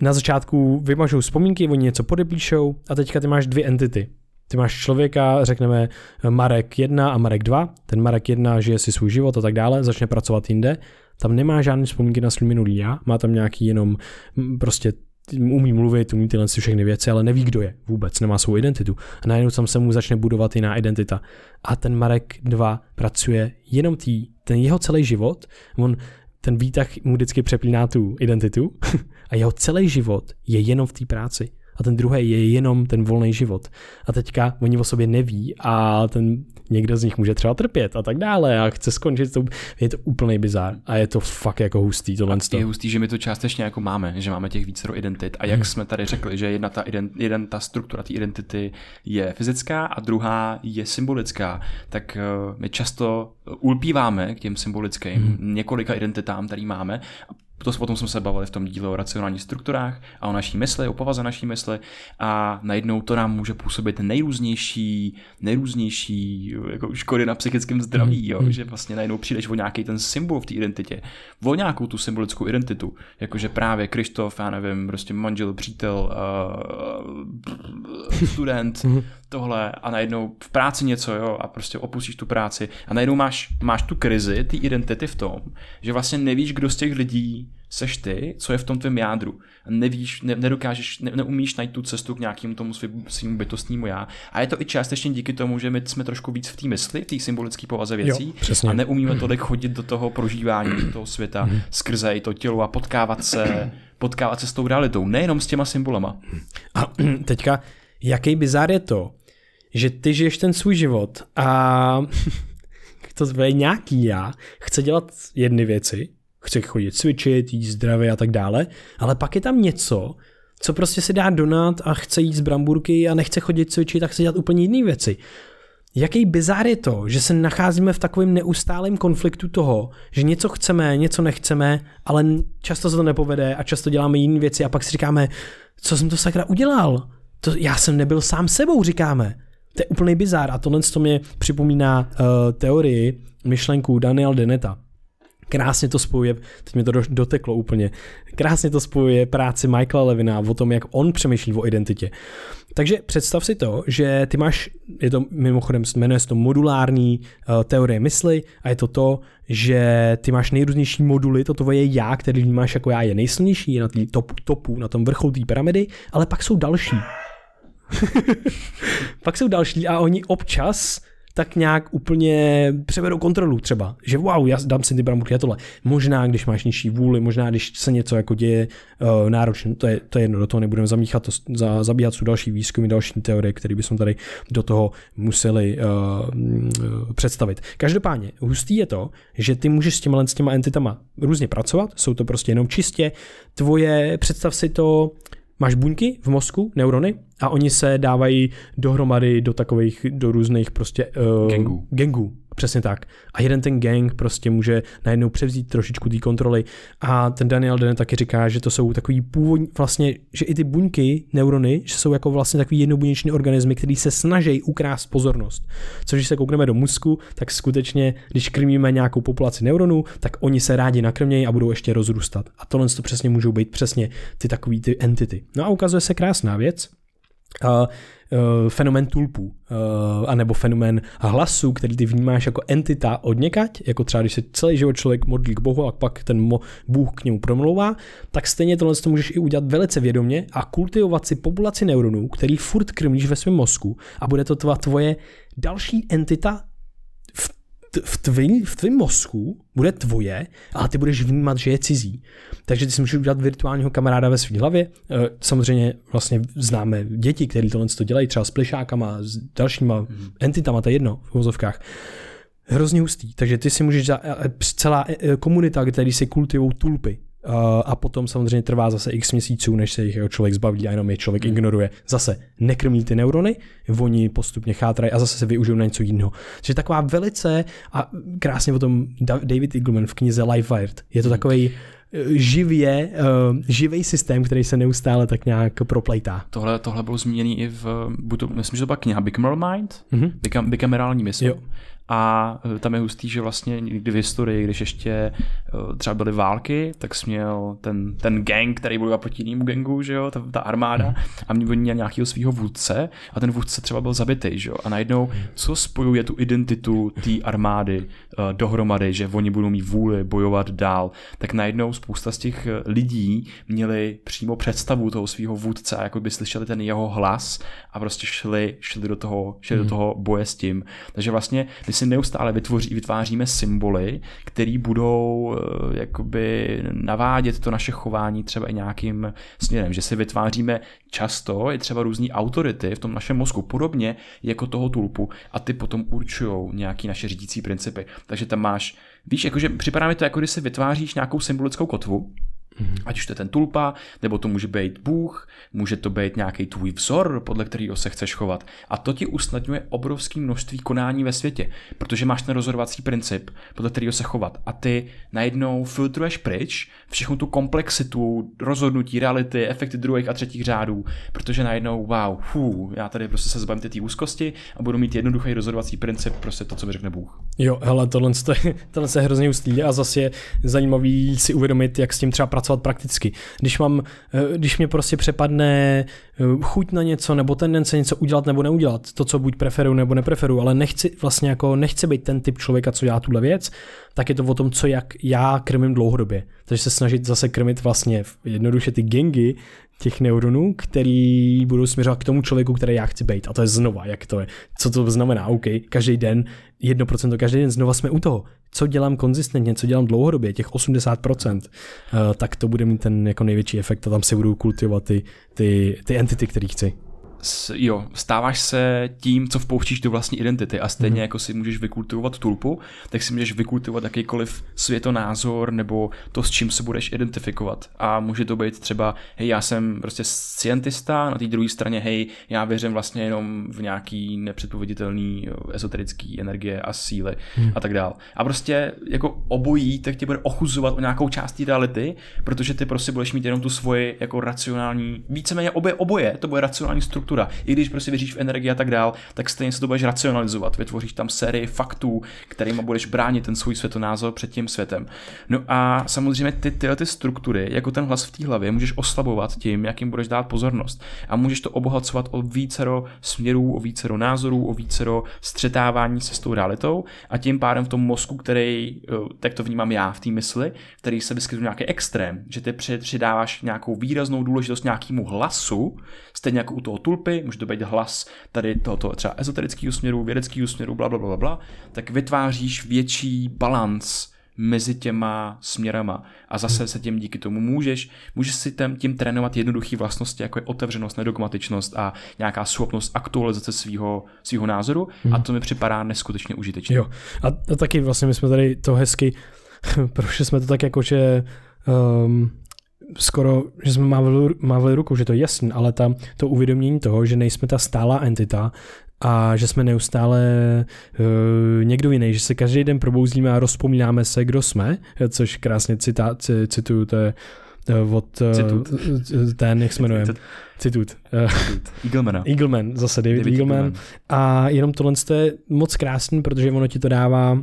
na začátku vymažou vzpomínky, oni něco podepíšou a teďka ty máš dvě entity. Ty máš člověka, řekneme Marek 1 a Marek 2. Ten Marek 1 žije si svůj život a tak dále, začne pracovat jinde tam nemá žádné vzpomínky na svůj minulý já, má tam nějaký jenom prostě umí mluvit, umí tyhle všechny věci, ale neví, kdo je vůbec, nemá svou identitu. A najednou tam se mu začne budovat jiná identita. A ten Marek 2 pracuje jenom tý, ten jeho celý život, on ten výtah mu vždycky přeplíná tu identitu a jeho celý život je jenom v té práci a ten druhý je jenom ten volný život. A teďka oni o sobě neví a ten někdo z nich může třeba trpět a tak dále a chce skončit to, je to úplný bizár a je to fakt jako hustý tohle. A je hustý, že my to částečně jako máme, že máme těch více identit a jak hmm. jsme tady řekli, že jedna ta, ident, jeden ta struktura té identity je fyzická a druhá je symbolická, tak uh, my často ulpíváme k těm symbolickým hmm. několika identitám, který máme a to, o tom jsme se bavili v tom díle o racionálních strukturách a o naší mysli, o povaze naší mysli a najednou to nám může působit nejrůznější, nejrůznější jako škody na psychickém zdraví, jo? Mm. že vlastně najednou přijdeš o nějaký ten symbol v té identitě, o nějakou tu symbolickou identitu, jakože právě Krištof, já nevím, prostě manžel, přítel, uh, student, mhm. Tohle a najednou v práci něco, jo, a prostě opustíš tu práci a najednou máš, máš tu krizi, ty identity v tom, že vlastně nevíš, kdo z těch lidí seš ty, co je v tom tvém jádru. Nevíš, ne, nedokážeš, ne, neumíš najít tu cestu k nějakému tomu svým bytostnímu já. A je to i částečně díky tomu, že my jsme trošku víc v té mysli, v té symbolické povaze věcí jo, a neumíme tolik chodit do toho prožívání, do toho světa mm. skrze i to tělo a potkávat se, potkávat se s tou realitou, nejenom s těma symbolama. A teďka, jaký bizár je to, že ty žiješ ten svůj život a to je nějaký já, chce dělat jedny věci, chce chodit cvičit, jít zdravě a tak dále, ale pak je tam něco, co prostě se dá donat a chce jít z bramburky a nechce chodit cvičit a chce dělat úplně jiné věci. Jaký bizár je to, že se nacházíme v takovém neustálém konfliktu toho, že něco chceme, něco nechceme, ale často se to nepovede a často děláme jiné věci a pak si říkáme, co jsem to sakra udělal? To já jsem nebyl sám sebou, říkáme. To je úplný bizár a tohle to mě připomíná uh, teorii, myšlenku Daniel Deneta. Krásně to spojuje, teď mi to doteklo úplně, krásně to spojuje práci Michaela Levina o tom, jak on přemýšlí o identitě. Takže představ si to, že ty máš, je to mimochodem, jmenuje se to modulární uh, teorie mysli a je to to, že ty máš nejrůznější moduly, to tvoje já, který vnímáš jako já, je nejsilnější, je na tý top, topu, na tom vrcholu té pyramidy, ale pak jsou další. pak jsou další a oni občas tak nějak úplně převedou kontrolu třeba. Že wow, já dám si ty bramburky a tohle. Možná, když máš nižší vůli, možná, když se něco jako děje uh, náročně, to je, to je jedno, do toho nebudeme zamíchat, to, za, zabíhat jsou další výzkumy, další teorie, které bychom tady do toho museli uh, představit. Každopádně, hustý je to, že ty můžeš s těma, s těma entitama různě pracovat, jsou to prostě jenom čistě tvoje, představ si to, máš buňky v mozku, neurony, a oni se dávají dohromady do takových, do různých prostě uh, gangů. gangů. Přesně tak. A jeden ten gang prostě může najednou převzít trošičku té kontroly. A ten Daniel Den taky říká, že to jsou takový původní, vlastně, že i ty buňky, neurony, že jsou jako vlastně takový jednobuněční organismy, který se snaží ukrást pozornost. Což když se koukneme do mozku, tak skutečně, když krmíme nějakou populaci neuronů, tak oni se rádi nakrmějí a budou ještě rozrůstat. A tohle to přesně můžou být přesně ty takový ty entity. No a ukazuje se krásná věc, uh, fenomén tulpů, uh, anebo fenomén hlasu, který ty vnímáš jako entita od někať, jako třeba když se celý život člověk modlí k Bohu a pak ten mo- Bůh k němu promlouvá, tak stejně tohle to můžeš i udělat velice vědomě a kultivovat si populaci neuronů, který furt krmíš ve svém mozku a bude to tvoje další entita v, v, tvý, v tvém mozku bude tvoje, ale ty budeš vnímat, že je cizí. Takže ty si můžeš udělat virtuálního kamaráda ve své hlavě. Eh, samozřejmě vlastně známe děti, které tohle to dělají, třeba s plišákama, s dalšíma mm. entitama, to je jedno v vozovkách. Hrozně hustý. Takže ty si můžeš, celá eh, komunita, který si kultivují tulpy, a potom samozřejmě trvá zase x měsíců, než se jich člověk zbaví a jenom je člověk hmm. ignoruje. Zase nekrmí ty neurony, oni postupně chátrají a zase se využijou na něco jiného. Takže taková velice, a krásně o tom David Eagleman v knize Life Wired, je to hmm. takový eh, živě, uh, živý systém, který se neustále tak nějak proplejtá. Tohle, tohle bylo zmíněný i v, budu, myslím, že to byla kniha Bicameral Mind, mm-hmm. bikamerální mysl. Jo. A e, tam je hustý, že vlastně někdy v historii, když ještě e, třeba byly války, tak jsi měl ten, ten gang, který byl proti jinému gangu, že jo, ta, ta armáda, mhm. a oni měli nějakého svého vůdce a ten vůdce třeba byl zabitý, že jo. A najednou, co spojuje tu identitu té armády uh, dohromady, že oni budou mít vůli bojovat dál, tak najednou spousta z těch lidí měli přímo představu toho svého vůdce a jako by slyšeli ten jeho hlas a prostě šli, šli do toho, šli do mhm. toho boje s tím. Takže vlastně si neustále vytvoří, vytváříme symboly, které budou eh, jakoby navádět to naše chování třeba i nějakým směrem, že si vytváříme často i třeba různý autority v tom našem mozku, podobně jako toho tulpu a ty potom určují nějaký naše řídící principy. Takže tam máš, víš, jakože připadá mi to, jako když si vytváříš nějakou symbolickou kotvu, Mm-hmm. Ať už to je ten tulpa, nebo to může být Bůh, může to být nějaký tvůj vzor, podle kterého se chceš chovat. A to ti usnadňuje obrovské množství konání ve světě, protože máš ten rozhodovací princip, podle kterého se chovat. A ty najednou filtruješ pryč všechnu tu komplexitu rozhodnutí, reality, efekty druhých a třetích řádů, protože najednou, wow, fů, já tady prostě se zbavím té úzkosti a budu mít jednoduchý rozhodovací princip, prostě to, co mi řekne Bůh. Jo, hele, tohle, tohle se hrozně ustýlí a zase je zajímavý si uvědomit, jak s tím třeba pracovat prakticky. Když mám, eh, když mě prostě přepadne eh, chuť na něco nebo tendence něco udělat nebo neudělat, to, co buď preferuju nebo nepreferuju, ale nechci vlastně jako nechci být ten typ člověka, co dělá tuhle věc, tak je to o tom, co jak já krmím dlouhodobě. Takže se snažit zase krmit vlastně jednoduše ty gengy těch neuronů, který budou směřovat k tomu člověku, který já chci být. A to je znova, jak to je. Co to znamená? OK, každý den, 1% každý den, znova jsme u toho. Co dělám konzistentně, co dělám dlouhodobě, těch 80%, uh, eh, tak to bude mít ten jako největší efekt a tam se budou kultivovat ty, ty, ty entity, které chci jo, stáváš se tím, co vpouštíš do vlastní identity a stejně mm. jako si můžeš vykultivovat tulpu, tak si můžeš vykultivovat jakýkoliv světonázor nebo to, s čím se budeš identifikovat. A může to být třeba, hej, já jsem prostě scientista, na té druhé straně, hej, já věřím vlastně jenom v nějaký nepředpověditelný esoterický energie a síly mm. a tak dál. A prostě jako obojí, tak tě bude ochuzovat o nějakou část reality, protože ty prostě budeš mít jenom tu svoji jako racionální, víceméně oboje, oboje, to bude racionální struktura struktura. I když prostě věříš v energii a tak dál, tak stejně se to budeš racionalizovat. Vytvoříš tam sérii faktů, kterými budeš bránit ten svůj světonázor před tím světem. No a samozřejmě ty, tyhle ty struktury, jako ten hlas v té hlavě, můžeš oslabovat tím, jakým budeš dát pozornost. A můžeš to obohacovat o vícero směrů, o vícero názorů, o vícero střetávání se s tou realitou a tím pádem v tom mozku, který, eh, tak to vnímám já v té mysli, který se vyskytuje nějaký extrém, že ty přidáváš nějakou výraznou důležitost nějakému hlasu, stejně jako u toho tulpu, stopy, může to být hlas tady tohoto třeba ezoterického směru, vědeckého směru, bla, bla, bla, bla, tak vytváříš větší balans mezi těma směrama a zase se tím díky tomu můžeš, můžeš si tím, tím trénovat jednoduché vlastnosti, jako je otevřenost, nedogmatičnost a nějaká schopnost aktualizace svého svého názoru hmm. a to mi připadá neskutečně užitečné. Jo. A, a taky vlastně my jsme tady to hezky, prošli jsme to tak jako, že um, skoro, že jsme mávali, mávali rukou, že to je jasný, ale ta, to uvědomění toho, že nejsme ta stálá entita a že jsme neustále uh, někdo jiný, že se každý den probouzíme a rozpomínáme se, kdo jsme, což krásně citá, cituju, to je od Citut. ten, jak se jmenuje, Citut. Eagleman. Eagleman, zase David, David Eagleman. Eagleman. A jenom tohle je moc krásný, protože ono ti to dává,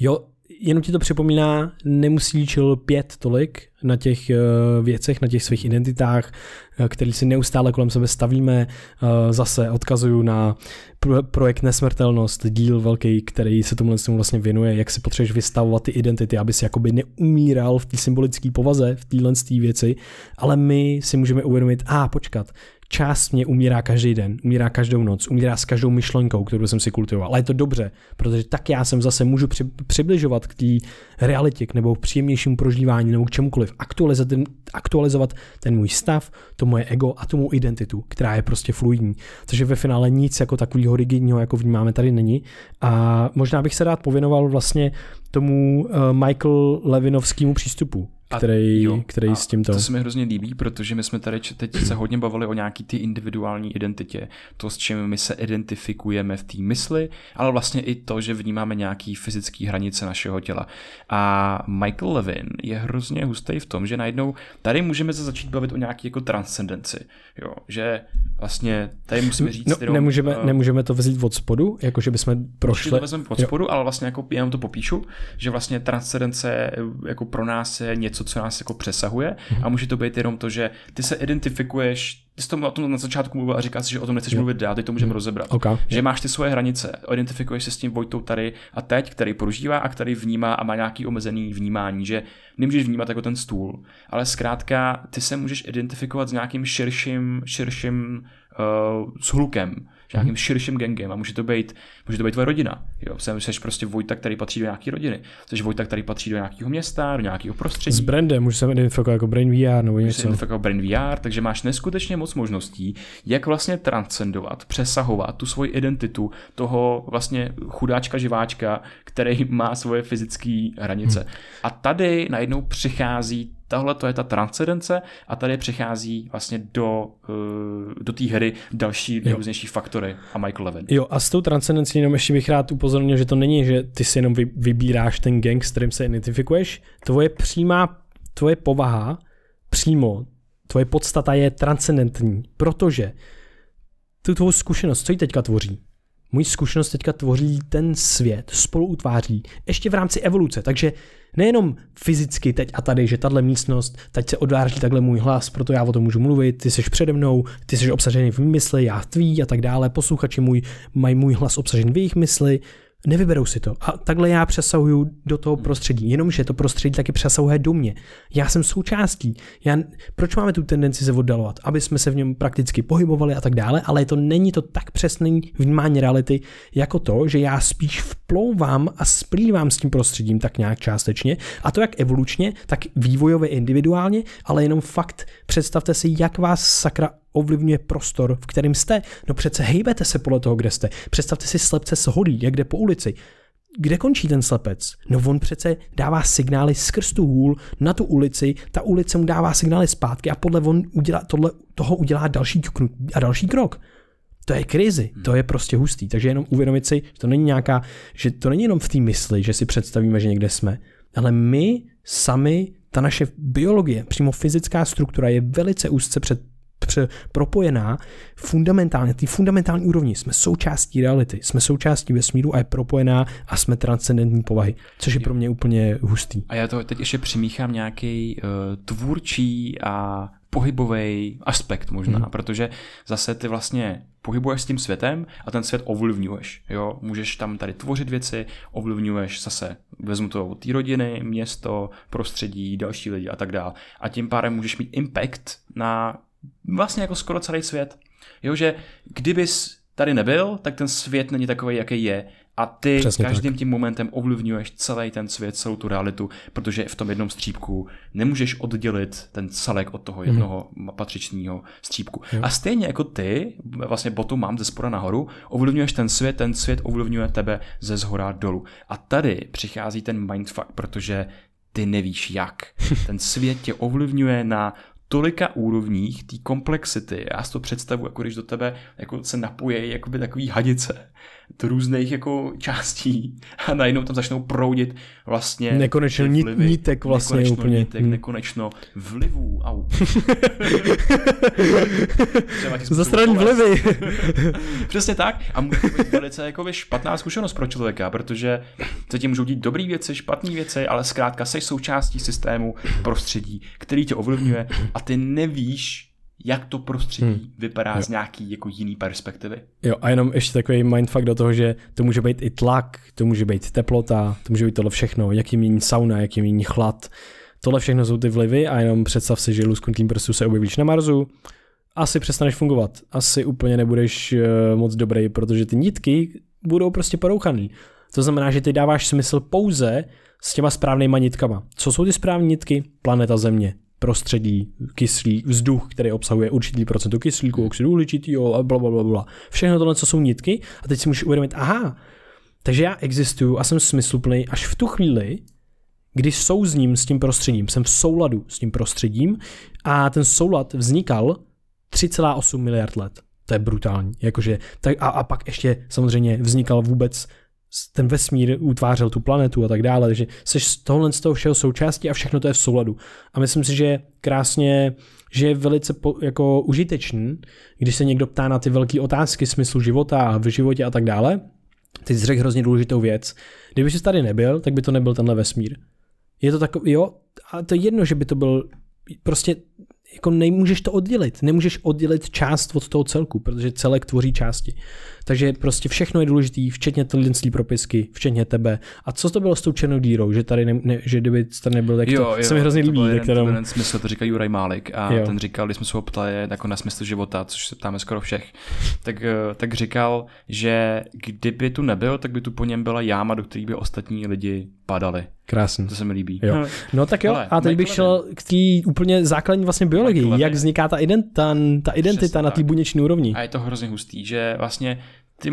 jo, jenom ti to připomíná, nemusí chill pět tolik na těch uh, věcech, na těch svých identitách, uh, který si neustále kolem sebe stavíme. Uh, zase odkazuju na pro- projekt Nesmrtelnost, díl velký, který se tomu vlastně věnuje, jak si potřebuješ vystavovat ty identity, aby si jakoby neumíral v té symbolické povaze, v téhle věci, ale my si můžeme uvědomit, a ah, počkat, část mě umírá každý den, umírá každou noc, umírá s každou myšlenkou, kterou jsem si kultivoval. Ale je to dobře, protože tak já jsem zase můžu při, přibližovat k té realitě, nebo k příjemnějšímu prožívání, nebo k čemukoliv, aktualizovat ten, aktualizovat ten můj stav, to moje ego a tu mou identitu, která je prostě fluidní. Takže ve finále nic jako takového rigidního, jako vnímáme, tady není. A možná bych se rád pověnoval vlastně tomu uh, Michael Levinovskému přístupu, který, jo, který s tímto... To se mi hrozně líbí, protože my jsme tady teď se hodně bavili o nějaký ty individuální identitě, to, s čím my se identifikujeme v té mysli, ale vlastně i to, že vnímáme nějaký fyzický hranice našeho těla. A Michael Levin je hrozně hustý v tom, že najednou tady můžeme se začít bavit o nějaký jako transcendenci, jo, že vlastně tady musíme říct... No, jenom, nemůžeme, uh, nemůžeme to vzít od spodu, jako že bychom prošli... to vezmeme od spodu, jo. ale vlastně jako jenom to popíšu, že vlastně transcendence jako pro nás je něco, co nás jako přesahuje mm-hmm. a může to být jenom to, že ty se identifikuješ, ty jsi to o tom na začátku mluvil a říkáš si, že o tom nechceš jo. mluvit dál, teď to můžeme mm. rozebrat. Okay. Že máš ty svoje hranice, identifikuješ se s tím Vojtou tady a teď, který prožívá a který vnímá a má nějaký omezený vnímání, že nemůžeš vnímat jako ten stůl, ale zkrátka ty se můžeš identifikovat s nějakým širším, širším uh, s hlukem, nějakým širším gangem a může to být, může to být tvoje rodina. Jo, jsem, jsi prostě Vojta, který patří do nějaké rodiny. Jsi Vojta, který patří do nějakého města, do nějakého prostředí. S brandem, můžeš se identifikovat jako Brain VR nebo něco. Se jako Brain VR, takže máš neskutečně moc možností, jak vlastně transcendovat, přesahovat tu svoji identitu toho vlastně chudáčka živáčka, který má svoje fyzické hranice. Hmm. A tady najednou přichází Tahle to je ta transcendence a tady přichází vlastně do, uh, do té hry další nejrůznější faktory a Michael Levin. Jo a s tou transcendencí jenom ještě bych rád upozornil, že to není, že ty si jenom vybíráš ten gang, s kterým se identifikuješ, tvoje přímá, tvoje povaha přímo, tvoje podstata je transcendentní, protože tu tvou zkušenost, co ji teďka tvoří? Můj zkušenost teďka tvoří ten svět, spolu utváří, ještě v rámci evoluce, takže nejenom fyzicky teď a tady, že tahle místnost, teď se odváří takhle můj hlas, proto já o tom můžu mluvit, ty jsi přede mnou, ty jsi obsažený v mysli, já tvý a tak dále, posluchači můj, mají můj hlas obsažený v jejich mysli, nevyberou si to. A takhle já přesahuju do toho prostředí. Jenomže to prostředí taky přesahuje do mě. Já jsem součástí. Já, proč máme tu tendenci se oddalovat? Aby jsme se v něm prakticky pohybovali a tak dále, ale to není to tak přesný vnímání reality, jako to, že já spíš vplouvám a splývám s tím prostředím tak nějak částečně. A to jak evolučně, tak vývojově individuálně, ale jenom fakt představte si, jak vás sakra ovlivňuje prostor, v kterém jste. No přece hejbete se podle toho, kde jste. Představte si slepce s holí, jak jde po ulici. Kde končí ten slepec? No on přece dává signály skrz tu hůl na tu ulici, ta ulice mu dává signály zpátky a podle on udělá, tohle, toho udělá další a další krok. To je krizi, to je prostě hustý. Takže jenom uvědomit si, že to není nějaká, že to není jenom v té mysli, že si představíme, že někde jsme, ale my sami, ta naše biologie, přímo fyzická struktura je velice úzce před propojená fundamentálně, ty fundamentální úrovni. Jsme součástí reality, jsme součástí vesmíru a je propojená a jsme transcendentní povahy, což je pro mě úplně hustý. A já to teď ještě přimíchám nějaký uh, tvůrčí a pohybový aspekt možná, hmm. protože zase ty vlastně pohybuješ s tím světem a ten svět ovlivňuješ. Jo? Můžeš tam tady tvořit věci, ovlivňuješ zase, vezmu to od té rodiny, město, prostředí, další lidi a tak dále. A tím pádem můžeš mít impact na vlastně jako skoro celý svět. Jo, že kdybys tady nebyl, tak ten svět není takový, jaký je. A ty Přesně každým tak. tím momentem ovlivňuješ celý ten svět, celou tu realitu, protože v tom jednom střípku nemůžeš oddělit ten celek od toho mhm. jednoho mm. patřičného střípku. Jo. A stejně jako ty, vlastně bottom mám ze spora nahoru, ovlivňuješ ten svět, ten svět ovlivňuje tebe ze zhora dolů. A tady přichází ten mindfuck, protože ty nevíš jak. Ten svět tě ovlivňuje na tolika úrovních té komplexity. Já si to představu, jako když do tebe jako se napojí jakoby takový hadice do různých jako částí a najednou tam začnou proudit vlastně nekonečno vlivy. nítek vlastně nekonečno úplně. Nítek, Hmm. Nekonečno vlivů. Au. Zastraní vlivy. Přesně tak. A může to být velice jako špatná zkušenost pro člověka, protože se ti můžou dít dobré věci, špatné věci, ale zkrátka jsi součástí systému prostředí, který tě ovlivňuje a ty nevíš, jak to prostředí Hmm. vypadá Jo. z nějaký jako jiný perspektivy. Jo, a jenom ještě takový mindfuck do toho, že to může být i tlak, to může být teplota, to může být tohle všechno, jaký mění sauna, jaký mění chlad. Tohle všechno jsou ty vlivy a jenom představ si, že lusknutím prstu se objevíš na Marsu, asi přestaneš fungovat. Asi úplně nebudeš uh, moc dobrý, protože ty nitky budou prostě porouchaný. To znamená, že ty dáváš smysl pouze s těma správnýma nitkama. Co jsou ty správné nitky? Planeta Země, prostředí, kyslík, vzduch, který obsahuje určitý procento kyslíku, oxidu uhličitýho a bla, bla, bla, bla. Všechno tohle, co jsou nitky a teď si můžeš uvědomit, aha, takže já existuju a jsem smysluplný až v tu chvíli, kdy souzním s tím prostředím, jsem v souladu s tím prostředím a ten soulad vznikal 3,8 miliard let. To je brutální. Jakože, tak a, a pak ještě samozřejmě vznikal vůbec s- ten vesmír utvářel tu planetu a tak dále, takže jsi z tohohle z toho všeho součástí a všechno to je v souladu. A myslím si, že je krásně, že je velice po, jako užitečný, když se někdo ptá na ty velké otázky smyslu života a v životě a tak dále, ty jsi řekl hrozně důležitou věc. Kdyby jsi tady nebyl, tak by to nebyl tenhle vesmír. Je to takový, jo, a to je jedno, že by to byl, prostě jako nemůžeš to oddělit. Nemůžeš oddělit část od toho celku, protože celek tvoří části. Takže prostě všechno je důležitý, včetně tyhle propisky, včetně tebe. A co to bylo s tou černou dírou, že tady ne, ne, že kdyby tady nebyl, tak to se mi hrozně líbí. tak to byl jeden smysl, to říkal Juraj Málek a Jo. jo. ten říkal, když jsme se ho ptali jako na smysl života, což se ptáme skoro všech, tak, eh, tak říkal, že kdyby tu nebyl, tak by tu po něm byla jáma, do které by ostatní lidi padali. Krásný. To se mi líbí. Jo. No tak jo, a teď bych šel k té úplně základní vlastně biologii, Michael jak vzniká ta identita, ta identita Přesně na té tak. buněčné úrovni. A je to hrozně hustý, že vlastně ty,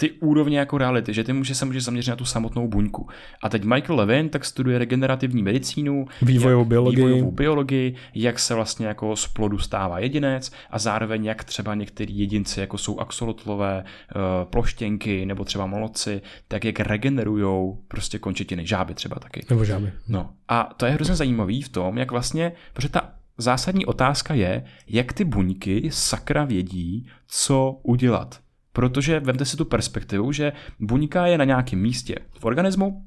ty úrovně jako reality, že ty může se může zaměřit na tu samotnou buňku. A teď Michael Levin tak studuje regenerativní medicínu, Vývojovou biologii. vývojovou biologii, jak se vlastně jako z plodu stává jedinec a zároveň jak třeba některý jedinci, jako jsou axolotlové, uh, ploštěnky nebo třeba molodci, tak jak regenerujou prostě končetiny, žáby třeba taky. Nebo žáby. No a to je hrozně zajímavý v tom, jak vlastně, protože ta zásadní otázka je, jak ty buňky sakra vědí, co udělat. Protože vemte si tu perspektivu, že buňka je na nějakém místě v organismu,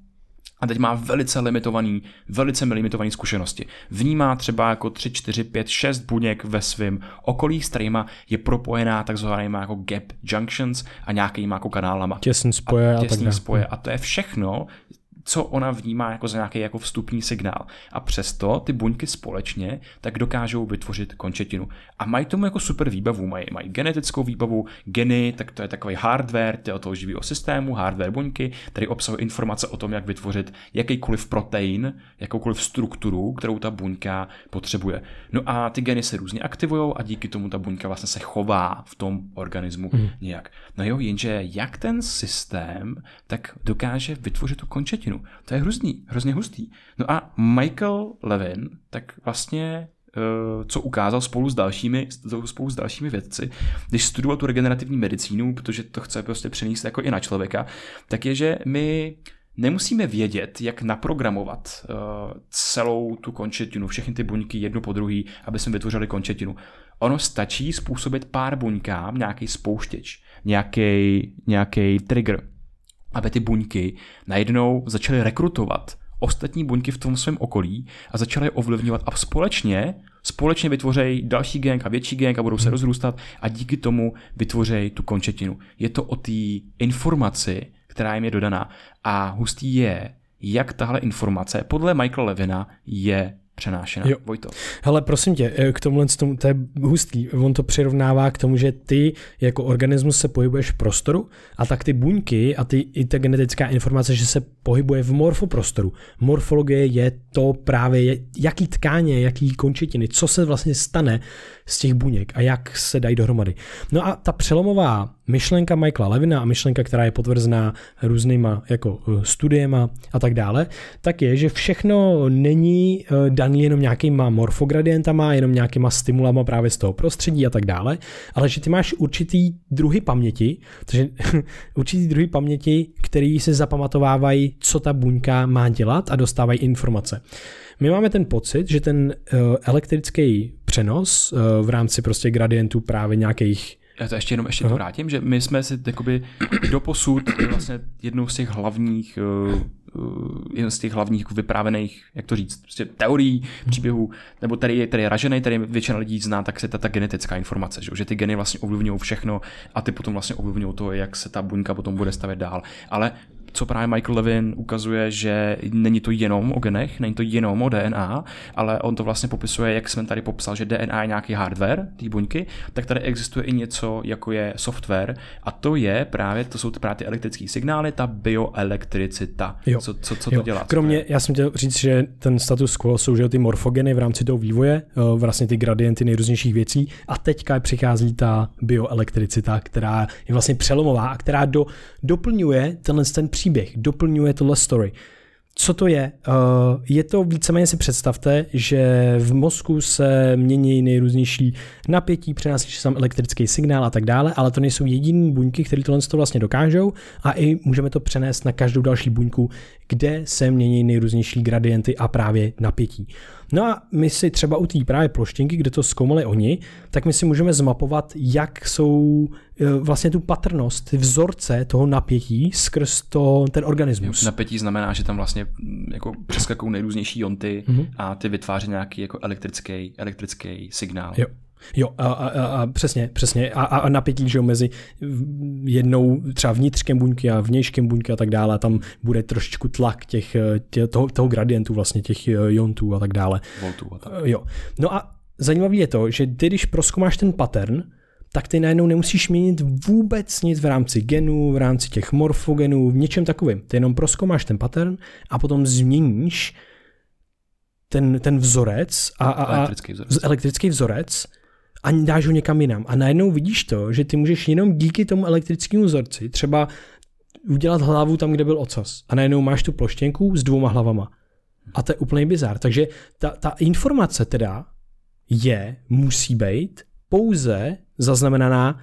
a teď má velice limitovaný, velice limitovaný zkušenosti. Vnímá třeba jako 3, 4, 5, 6 buněk ve svém okolí, s kterýma je propojená takzvanýma jako gap junctions a nějakýma jako kanálama Těsný spoje a, tak těsný dále. spoje. A to je všechno, co ona vnímá jako za nějaký jako vstupní signál. A přesto ty buňky společně tak dokážou vytvořit končetinu. A mají tomu jako super výbavu, mají, mají genetickou výbavu, geny, tak to je takový hardware toho, toho živého systému, hardware buňky, který obsahuje informace o tom, jak vytvořit jakýkoliv protein, jakoukoliv strukturu, kterou ta buňka potřebuje. No a ty geny se různě aktivují a díky tomu ta buňka vlastně se chová v tom organismu Mhm. mm. nějak. No jo, jenže jak ten systém tak dokáže vytvořit tu končetinu. To je hrozný, hrozně hustý. No a Michael Levin tak vlastně eh, co ukázal spolu s dalšími, spolu s dalšími vědci, když studoval tu regenerativní medicínu, protože to chce prostě přenést jako i na člověka, tak je, že my nemusíme vědět, jak naprogramovat uh, celou tu končetinu, všechny ty buňky jednu po druhý, aby jsme vytvořili končetinu. Ono stačí způsobit pár buňkám nějaký spouštěč, nějaký, nějaký trigger, aby ty buňky najednou začaly rekrutovat ostatní buňky v tom svém okolí a začaly je ovlivňovat a společně společně vytvořejí další gang a větší gang a budou se rozrůstat a díky tomu vytvořejí tu končetinu. Je to o té informaci, která jim je dodaná. A hustý je, jak tahle informace podle Michaela Levina je přenášena. Jo. Vojto. Hele, prosím tě, eh, k tomuhle, tomu, to je hustý, on to přirovnává k tomu, že ty jako organismus se pohybuješ v prostoru a tak ty buňky a ty, i ta genetická informace, že se pohybuje v morfoprostoru. Morfologie je to právě, jaký tkáně, jaký končetiny, co se vlastně stane z těch buněk a jak se dají dohromady. No a ta přelomová myšlenka Michaela Levina a myšlenka, která je potvrzená různýma jako uh, studiema a tak dále, tak je, že všechno není uh, daný jenom nějakýma morfogradientama, jenom nějakýma stimulama právě z toho prostředí a tak dále, ale že ty máš určitý druhy paměti, takže určitý druhy paměti, který se zapamatovávají, co ta buňka má dělat a dostávají informace. My máme ten pocit, že ten uh, elektrický přenos v rámci prostě gradientů právě nějakých já to ještě jenom ještě to vrátím, že my jsme si jakoby doposud vlastně jednou z těch hlavních uh, jeden z těch hlavních jako vyprávěných, jak to říct, prostě teorií, příběhů, nebo tady je, tady je ražený, tady většina lidí zná, tak se ta, ta genetická informace, že, že ty geny vlastně ovlivňují všechno a ty potom vlastně ovlivňují to, jak se ta buňka potom bude stavět dál. Ale co právě Michael Levin ukazuje, že není to jenom o genech, není to jenom o DNA, ale on to vlastně popisuje, jak jsem tady popsal, že DNA je nějaký hardware té buňky, tak tady existuje i něco, jako je software a to je právě, to jsou právě ty elektrické signály, ta bioelektricita. Jo. Co, co, co jo. to dělá? Kromě, já jsem chtěl říct, že ten status quo jsou že ty morfogeny v rámci toho vývoje, eh, vlastně ty gradienty nejrůznějších věcí a teďka přichází ta bioelektricita, která je vlastně přelomová a která do, doplňuje tenhle ten příběh, doplňuje tohle story. Co to je? Eh, je to víceméně si představte, že v mozku se mění nejrůznější napětí, přenáší se tam elektrický signál a tak dále, ale to nejsou jediné buňky, které tohle to vlastně dokážou a i můžeme to přenést na každou další buňku, kde se mění nejrůznější gradienty a právě napětí. No a my si třeba u té právě ploštinky, kde to zkoumali oni, tak my si můžeme zmapovat, jak jsou e, vlastně tu patrnost, ty vzorce toho napětí skrz to, ten organismus. Napětí znamená, že tam vlastně mm, jako přeskakují nejrůznější jonty mm-hmm. a ty vytváří nějaký jako elektrický, elektrický signál. Jo. Jo, a, a, a přesně, přesně. A, a napětí, že jo, mezi jednou třeba vnitřkem buňky a vnějškem buňky a tak dále, tam bude trošičku tlak těch, tě, toho, toho gradientu vlastně, těch eh, jontů a tak dále. Voltů a tak. Jo. No a zajímavé je to, že ty, když proskoumáš ten pattern, tak ty najednou nemusíš měnit vůbec nic v rámci genů, v rámci těch morfogenů, v něčem takovým. Ty jenom proskoumáš ten pattern a potom změníš ten, ten vzorec a, a, a elektrický vzorec. elektrický vzorec a dáš ho někam jinam. A najednou vidíš to, že ty můžeš jenom díky tomu elektrickému vzorci třeba udělat hlavu tam, kde byl ocas. A najednou máš tu ploštěnku s dvouma hlavama. A to je úplný bizar. Takže ta, ta informace teda je, musí být pouze zaznamenaná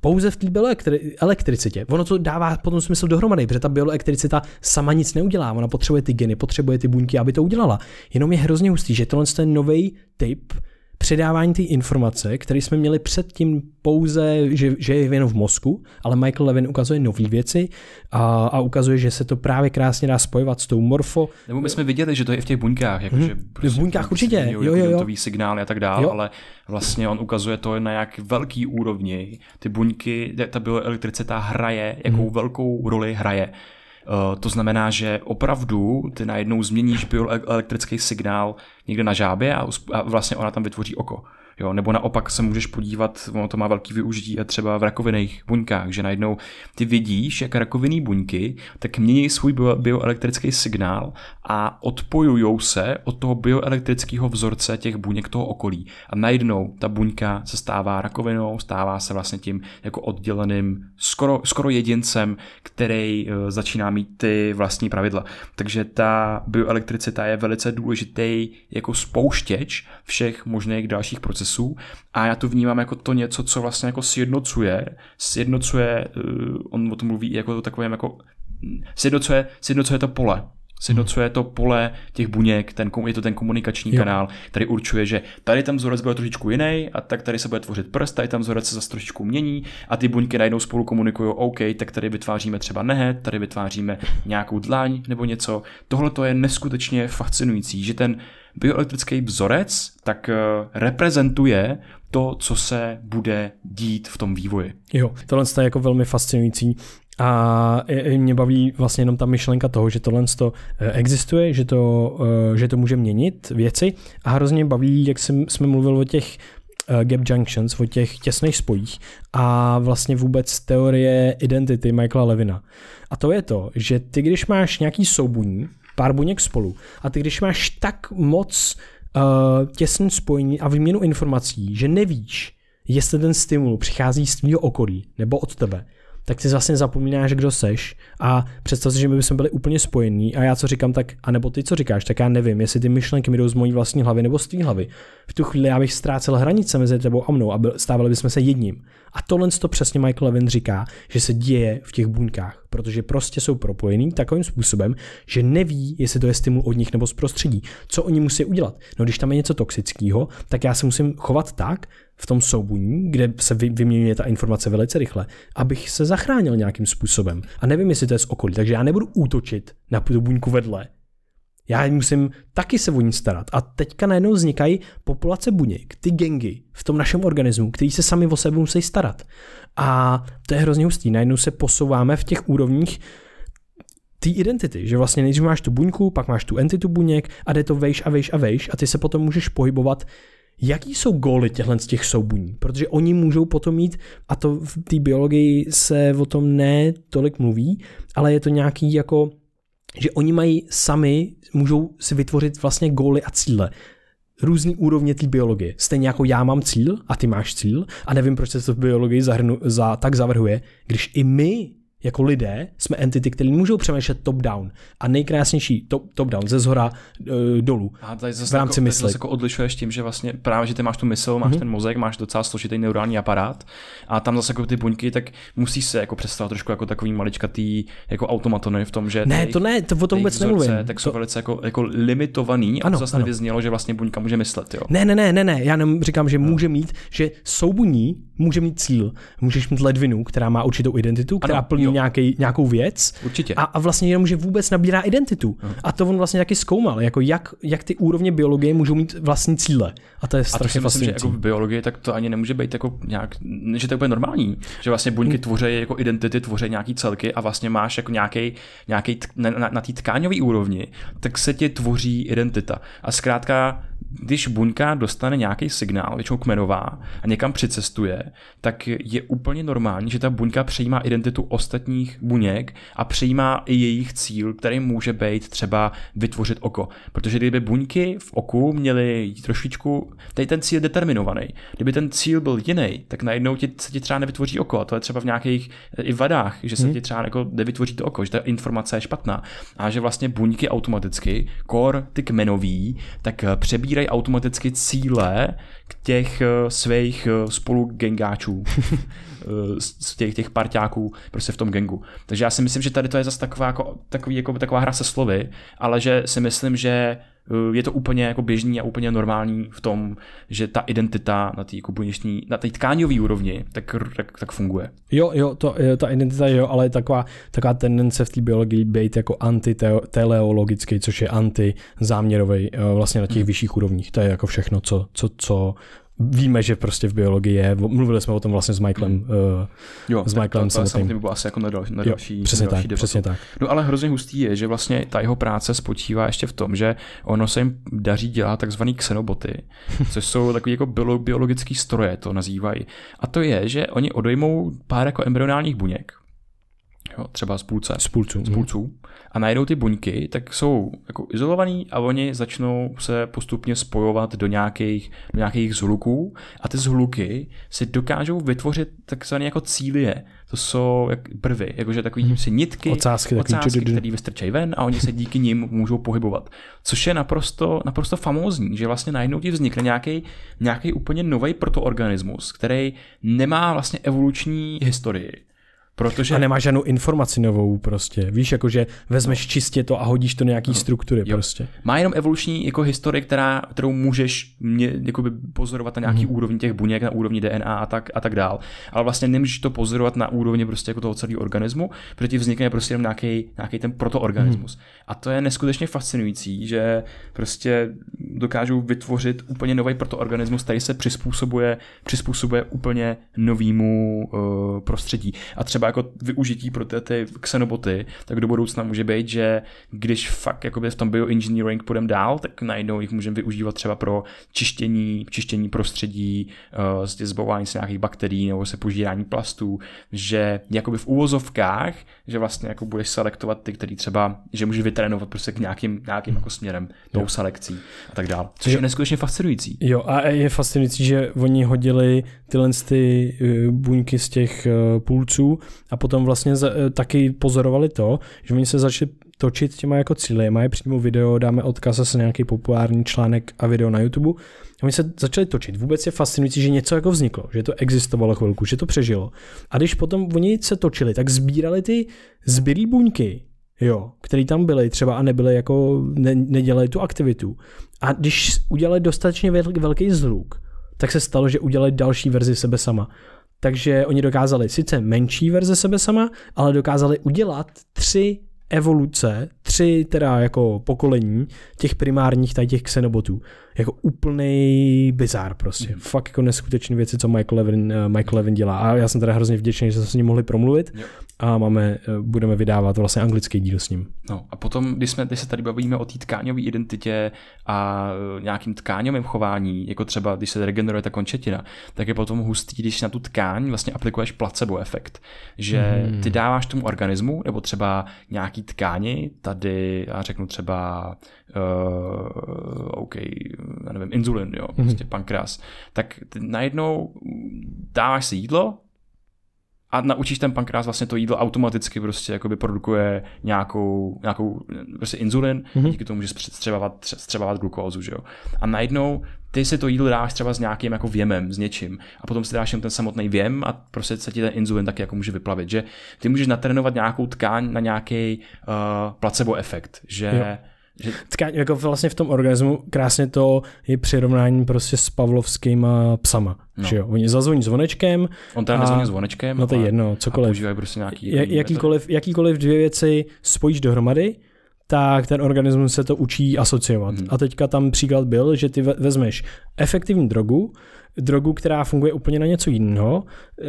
pouze v té bioelektricitě. Ono to dává potom smysl dohromady, protože ta bioelektricita sama nic neudělá. Ona potřebuje ty geny, potřebuje ty buňky, aby to udělala. Jenom je hrozně hustý, že tohle je nový typ předávání té informace, který jsme měli předtím pouze, že, že je jen v mozku, ale Michael Levin ukazuje nové věci a, a ukazuje, že se to právě krásně dá spojovat s tou morfo. Nebo my jsme viděli, že to je i v těch buňkách. Jako, hmm. že prostě v buňkách určitě, jo, jo, jo. signály a tak dále, ale vlastně on ukazuje to na jak velký úrovni. Ty buňky, ta bioelektricita hraje, jakou hmm. velkou roli hraje. Uh, to znamená, že opravdu ty najednou změníš bioelektrický signál někde na žábě a, a vlastně ona tam vytvoří oko. Jo, nebo naopak se můžeš podívat, ono to má velký využití a třeba v rakovinných buňkách, že najednou ty vidíš, jak rakovinné buňky tak mění svůj bioelektrický signál a odpojují se od toho bioelektrického vzorce těch buněk toho okolí. A najednou ta buňka se stává rakovinou, stává se vlastně tím jako odděleným skoro, skoro jedincem, který uh, začíná mít ty vlastní pravidla. Takže ta bioelektricita je velice důležitý jako spouštěč všech možných dalších procesů procesů a já to vnímám jako to něco, co vlastně jako sjednocuje, sjednocuje, uh, on o tom mluví jako to takovém jako, sjednocuje, sjednocuje to pole, sjednocuje to pole těch buněk, ten, je to ten komunikační jo. kanál, který určuje, že tady ten vzorec bude trošičku jiný a tak tady se bude tvořit prst, tady tam vzorec se zase trošičku mění a ty buňky najednou spolu komunikují, OK, tak tady vytváříme třeba nehet, tady vytváříme nějakou dlaň nebo něco. Tohle to je neskutečně fascinující, že ten bioelektrický vzorec tak eh, reprezentuje to, co se bude dít v tom vývoji. Jo, tohle je jako velmi fascinující. A mě baví vlastně jenom ta myšlenka toho, že tohle eh, existuje, že to, eh, že to může měnit věci a hrozně baví, jak jsme mluvili o těch gap junctions, o těch těsných spojích a vlastně vůbec teorie identity Michaela Levina. A to je to, že ty, když máš nějaký soubuní, pár buněk spolu. A ty, když máš tak moc uh, těsný spojení a výměnu informací, že nevíš, jestli ten stimul přichází z tvého okolí nebo od tebe, tak ty vlastně zapomínáš, kdo seš a představ si, že my bychom byli úplně spojení a já co říkám, tak, anebo ty co říkáš, tak já nevím, jestli ty myšlenky mi jdou z mojí vlastní hlavy nebo z tvý hlavy. V tu chvíli já bych ztrácel hranice mezi tebou a mnou a stávali bychom se jedním. A tohle to přesně Michael Levin říká, že se děje v těch buňkách, protože prostě jsou propojený takovým způsobem, že neví, jestli to je stimul od nich nebo z prostředí. Co oni musí udělat? No když tam je něco toxického, tak já se musím chovat tak, v tom soubuní, kde se vyměňuje ta informace velice rychle, abych se zachránil nějakým způsobem. A nevím, jestli to je z okolí, takže já nebudu útočit na tu buňku vedle. Já musím taky se o ní starat. A teďka najednou vznikají populace buněk, ty gengy v tom našem organismu, který se sami o sebe musí starat. A to je hrozně hustý. Najednou se posouváme v těch úrovních té identity, že vlastně nejdřív máš tu buňku, pak máš tu entitu buněk a jde to vejš a vejš a vejš a ty se potom můžeš pohybovat Jaký jsou góly těchto z těch soubuní? Protože oni můžou potom mít, a to v té biologii se o tom ne tolik mluví, ale je to nějaký jako, že oni mají sami, můžou si vytvořit vlastně góly a cíle různý úrovně té biologie. Stejně jako já mám cíl a ty máš cíl a nevím, proč se to v biologii zahrnu, za, tak zavrhuje, když i my jako lidé jsme entity, které můžou přemýšlet top-down. A nejkrásnější top, top-down, ze zhora e, dolů. A tady zase v rámci jako, mysli. Zase jako odlišuješ tím, že vlastně právě, že ty máš tu mysl, máš mm-hmm. ten mozek, máš docela složitý neurální aparát a tam zase jako ty buňky, tak musíš se jako představit trošku jako takový maličkatý jako automatony v tom, že Ne, to ne, to o tom vůbec nemluvím. Tak jsou to... velice jako, jako limitovaný ano, a to zase ano. nevyznělo, že vlastně buňka může myslet. Jo. Ne, ne, ne, ne, ne, já nem říkám, že no. může mít, že soubuní může mít cíl. Můžeš mít ledvinu, která má určitou identitu, která ano, plní nějaký, nějakou věc. Určitě. A, a vlastně jenom, že vůbec nabírá identitu. Uh-huh. A to on vlastně taky zkoumal, jako jak, jak ty úrovně biologie můžou mít vlastní cíle. A to je strašně a to si myslím, že jako v biologii tak to ani nemůže být jako nějak, že to je úplně normální. Že vlastně buňky hmm. tvoří jako identity, tvoří nějaký celky a vlastně máš jako nějaký, nějaký na, na, na té tkáňové úrovni, tak se ti tvoří identita. A zkrátka když buňka dostane nějaký signál, většinou kmenová, a někam přicestuje, tak je úplně normální, že ta buňka přijímá identitu ostatních buněk a přijímá i jejich cíl, který může být třeba vytvořit oko. Protože kdyby buňky v oku měly trošičku, tady ten cíl determinovaný. Kdyby ten cíl byl jiný, tak najednou ti, se ti třeba nevytvoří oko. A to je třeba v nějakých i vadách, že se hmm. ti třeba jako nevytvoří to oko, že ta informace je špatná. A že vlastně buňky automaticky, kor ty kmenový, tak přebírají vybírají automaticky cíle k těch uh, svých uh, spolugengáčů, uh, z těch, těch parťáků prostě v tom gengu. Takže já si myslím, že tady to je zase taková, jako, takový, jako, taková hra se slovy, ale že si myslím, že Eh, je to úplně jako běžný a úplně normální v tom, že ta identita na té jako na té tkáňové úrovni, tak, tak, tak, funguje. Jo, jo, to, ta identita jo, ale je taková, taková tendence v té biologii být jako antiteleologický, což je antizáměrový eh, vlastně na těch hmm. vyšších úrovních. To je jako všechno, co, co, co víme, že prostě v biologii je, mluvili jsme o tom vlastně s Michaelem, mm. uh, jo, s Michaelem to, to samotným. by bylo asi jako na, dal, na další, jo, přesně na další tak, přesně tak. No ale hrozně hustý je, že vlastně ta jeho práce spočívá ještě v tom, že ono se jim daří dělat takzvaný xenoboty, což jsou takový jako biologický stroje, to nazývají. A to je, že oni odejmou pár jako embryonálních buněk, jo, třeba z půlce, z půlců, z půlců a najdou ty buňky, tak jsou jako izolovaný a oni začnou se postupně spojovat do nějakých, do nějakých zhluků a ty zhluky si dokážou vytvořit takzvané jako cílie. To jsou jak brvy, jakože takový hmm. si nitky, ocásky, ocásky které vystrčají ven a oni se díky nim můžou pohybovat. Což je naprosto, naprosto famózní, že vlastně najednou ti vznikne nějaký, nějaký úplně nový protoorganismus, který nemá vlastně evoluční historii Protože... A nemá žádnou informaci novou prostě. Víš, jakože vezmeš no. čistě to a hodíš to nějaký no. struktury jo. prostě. Má jenom evoluční jako historii, která, kterou můžeš mě, jakoby pozorovat na nějaký hmm. úrovni těch buněk, na úrovni DNA a tak, a tak dál. Ale vlastně nemůžeš to pozorovat na úrovni prostě jako toho celého organismu, protože ti vznikne prostě jenom nějaký, nějaký ten protoorganismus. Hmm. A to je neskutečně fascinující, že prostě dokážou vytvořit úplně nový protoorganismus, který se přizpůsobuje, přizpůsobuje úplně novému uh, prostředí. A třeba jako využití pro ty, ty xenoboty, tak do budoucna může být, že když fakt jakoby v tom bioengineering půjdeme dál, tak najednou jich můžeme využívat třeba pro čištění, čištění prostředí, uh, zbavování se nějakých bakterií nebo se požírání plastů, že jakoby v úvozovkách, že vlastně jako budeš selektovat ty, který třeba, že můžeš vytrénovat prostě k nějakým, nějakým jako směrem, tou selekcí a tak dále. Což jo. je neskutečně fascinující. Jo, a je fascinující, že oni hodili tyhle ty uh, buňky z těch uh, půlců a potom vlastně za, uh, taky pozorovali to, že oni se začali točit těma jako cíly. Mají přímo video, dáme odkaz zase nějaký populární článek a video na YouTube. A oni se začali točit. Vůbec je fascinující, že něco jako vzniklo, že to existovalo chvilku, že to přežilo. A když potom oni se točili, tak sbírali ty zbylý buňky, jo, který tam byly třeba a nebyly jako, ne, nedělali tu aktivitu. A když udělali dostatečně velký zhluk, tak se stalo, že udělali další verzi sebe sama. Takže oni dokázali sice menší verze sebe sama, ale dokázali udělat tři evoluce, tři teda jako pokolení těch primárních tady těch xenobotů. Jako úplný bizár prostě. Mm. Fakt jako neskutečné věci, co Michael Levin, uh, Michael Levin dělá. A já jsem teda hrozně vděčný, že jsme s ním mohli promluvit jo. A máme, uh, budeme vydávat vlastně anglický díl s ním. No a potom, když, jsme, když se tady bavíme o té tkáňové identitě a uh, nějakým tkáňovém chování, jako třeba když se regeneruje ta končetina, tak je potom hustý, když na tu tkáň vlastně aplikuješ placebo efekt. Že mm. ty dáváš tomu organismu, nebo třeba nějaký tkáni, tady já řeknu třeba uh, OK, já nevím, inzulin, jo, mm-hmm. prostě pankreas, tak ty najednou dáváš si jídlo a naučíš ten pankreas vlastně to jídlo automaticky prostě jakoby produkuje nějakou, nějakou prostě inzulin, mm-hmm. díky tomu může střebávat, střebávat glukózu, že jo. A najednou ty si to jídlo dáš třeba s nějakým jako věmem, s něčím a potom si dáš jen ten samotný věm a prostě se ti ten inzulin taky jako může vyplavit, že ty můžeš natrénovat nějakou tkáň na nějaký uh, placebo efekt, že jo že... Tkáň, jako vlastně v tom organismu krásně to je přirovnání prostě s pavlovskýma psama. No. Že jo? Oni zazvoní zvonečkem. On tam nezvoní zvonečkem. No to je jedno, cokoliv. A prostě nějaký jakýkoliv, jakýkoliv dvě věci spojíš dohromady, tak ten organismus se to učí asociovat. Hmm. A teďka tam příklad byl, že ty vezmeš efektivní drogu, drogu, která funguje úplně na něco jiného,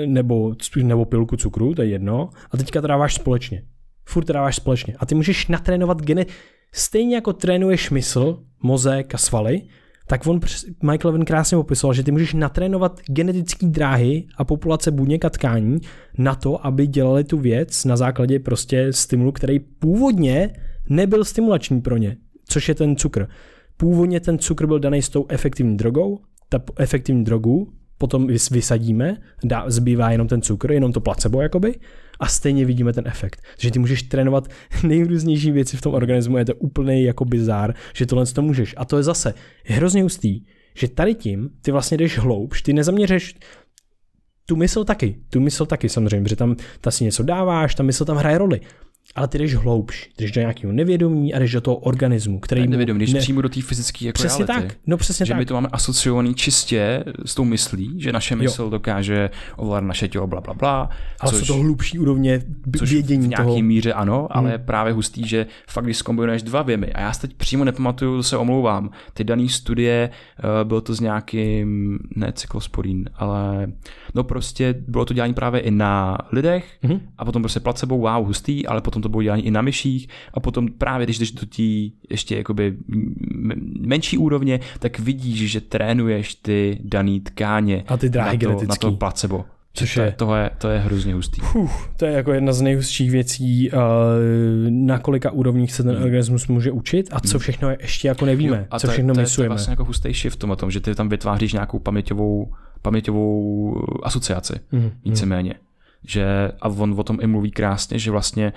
nebo, nebo pilku cukru, to je jedno, a teďka to dáváš společně. Furt to dáváš společně. A ty můžeš natrénovat gene, Stejně jako trénuješ mysl, mozek a svaly, tak on, Michael Levin krásně popisoval, že ty můžeš natrénovat genetické dráhy a populace buněk a tkání na to, aby dělali tu věc na základě prostě stimulu, který původně nebyl stimulační pro ně, což je ten cukr. Původně ten cukr byl daný s tou efektivní drogou, ta efektivní drogu potom vysadíme, dá, zbývá jenom ten cukr, jenom to placebo jakoby, a stejně vidíme ten efekt. Že ty můžeš trénovat nejrůznější věci v tom organismu, je to úplný jako bizár, že tohle to můžeš. A to je zase hrozně ustý, že tady tím ty vlastně jdeš hloubš, ty nezaměřeš tu mysl taky, tu mysl taky samozřejmě, že tam ta si něco dáváš, ta mysl tam hraje roli ale ty jdeš hloubš, jdeš do nějakého nevědomí a jdeš do toho organismu, který... Nevědomí, jdeš ne... přímo do té fyzické jako Přesně reality. tak, no přesně že tak. my to máme asociovaný čistě s tou myslí, že naše mysl jo. dokáže ovládat naše tělo, bla, bla, bla. Ale což, jsou to hlubší úrovně vědění v nějaký toho. míře ano, ale hmm. právě hustý, že fakt když zkombinuješ dva věmy, a já se teď přímo nepamatuju, se omlouvám, ty dané studie, uh, bylo to s nějakým, ne cyklosporín, ale no prostě bylo to dělání právě i na lidech hmm. a potom prostě placebo, wow, hustý, ale potom to bylo dělání i na myších a potom právě když jdeš do tí ještě jakoby menší úrovně, tak vidíš, že trénuješ ty daný tkáně a ty dráhy na to, na to placebo. Což je, to, je, to je hrozně hustý. Uf, to je jako jedna z nejhustších věcí, uh, na kolika úrovních se ten hmm. organismus může učit a co hmm. všechno je ještě jako nevíme, jo, a co to, všechno to, myslujeme. To je vlastně jako hustý shift v tom, tom, že ty tam vytváříš nějakou paměťovou, paměťovou asociaci, mm, víceméně. Že, a on o tom i mluví krásně, že vlastně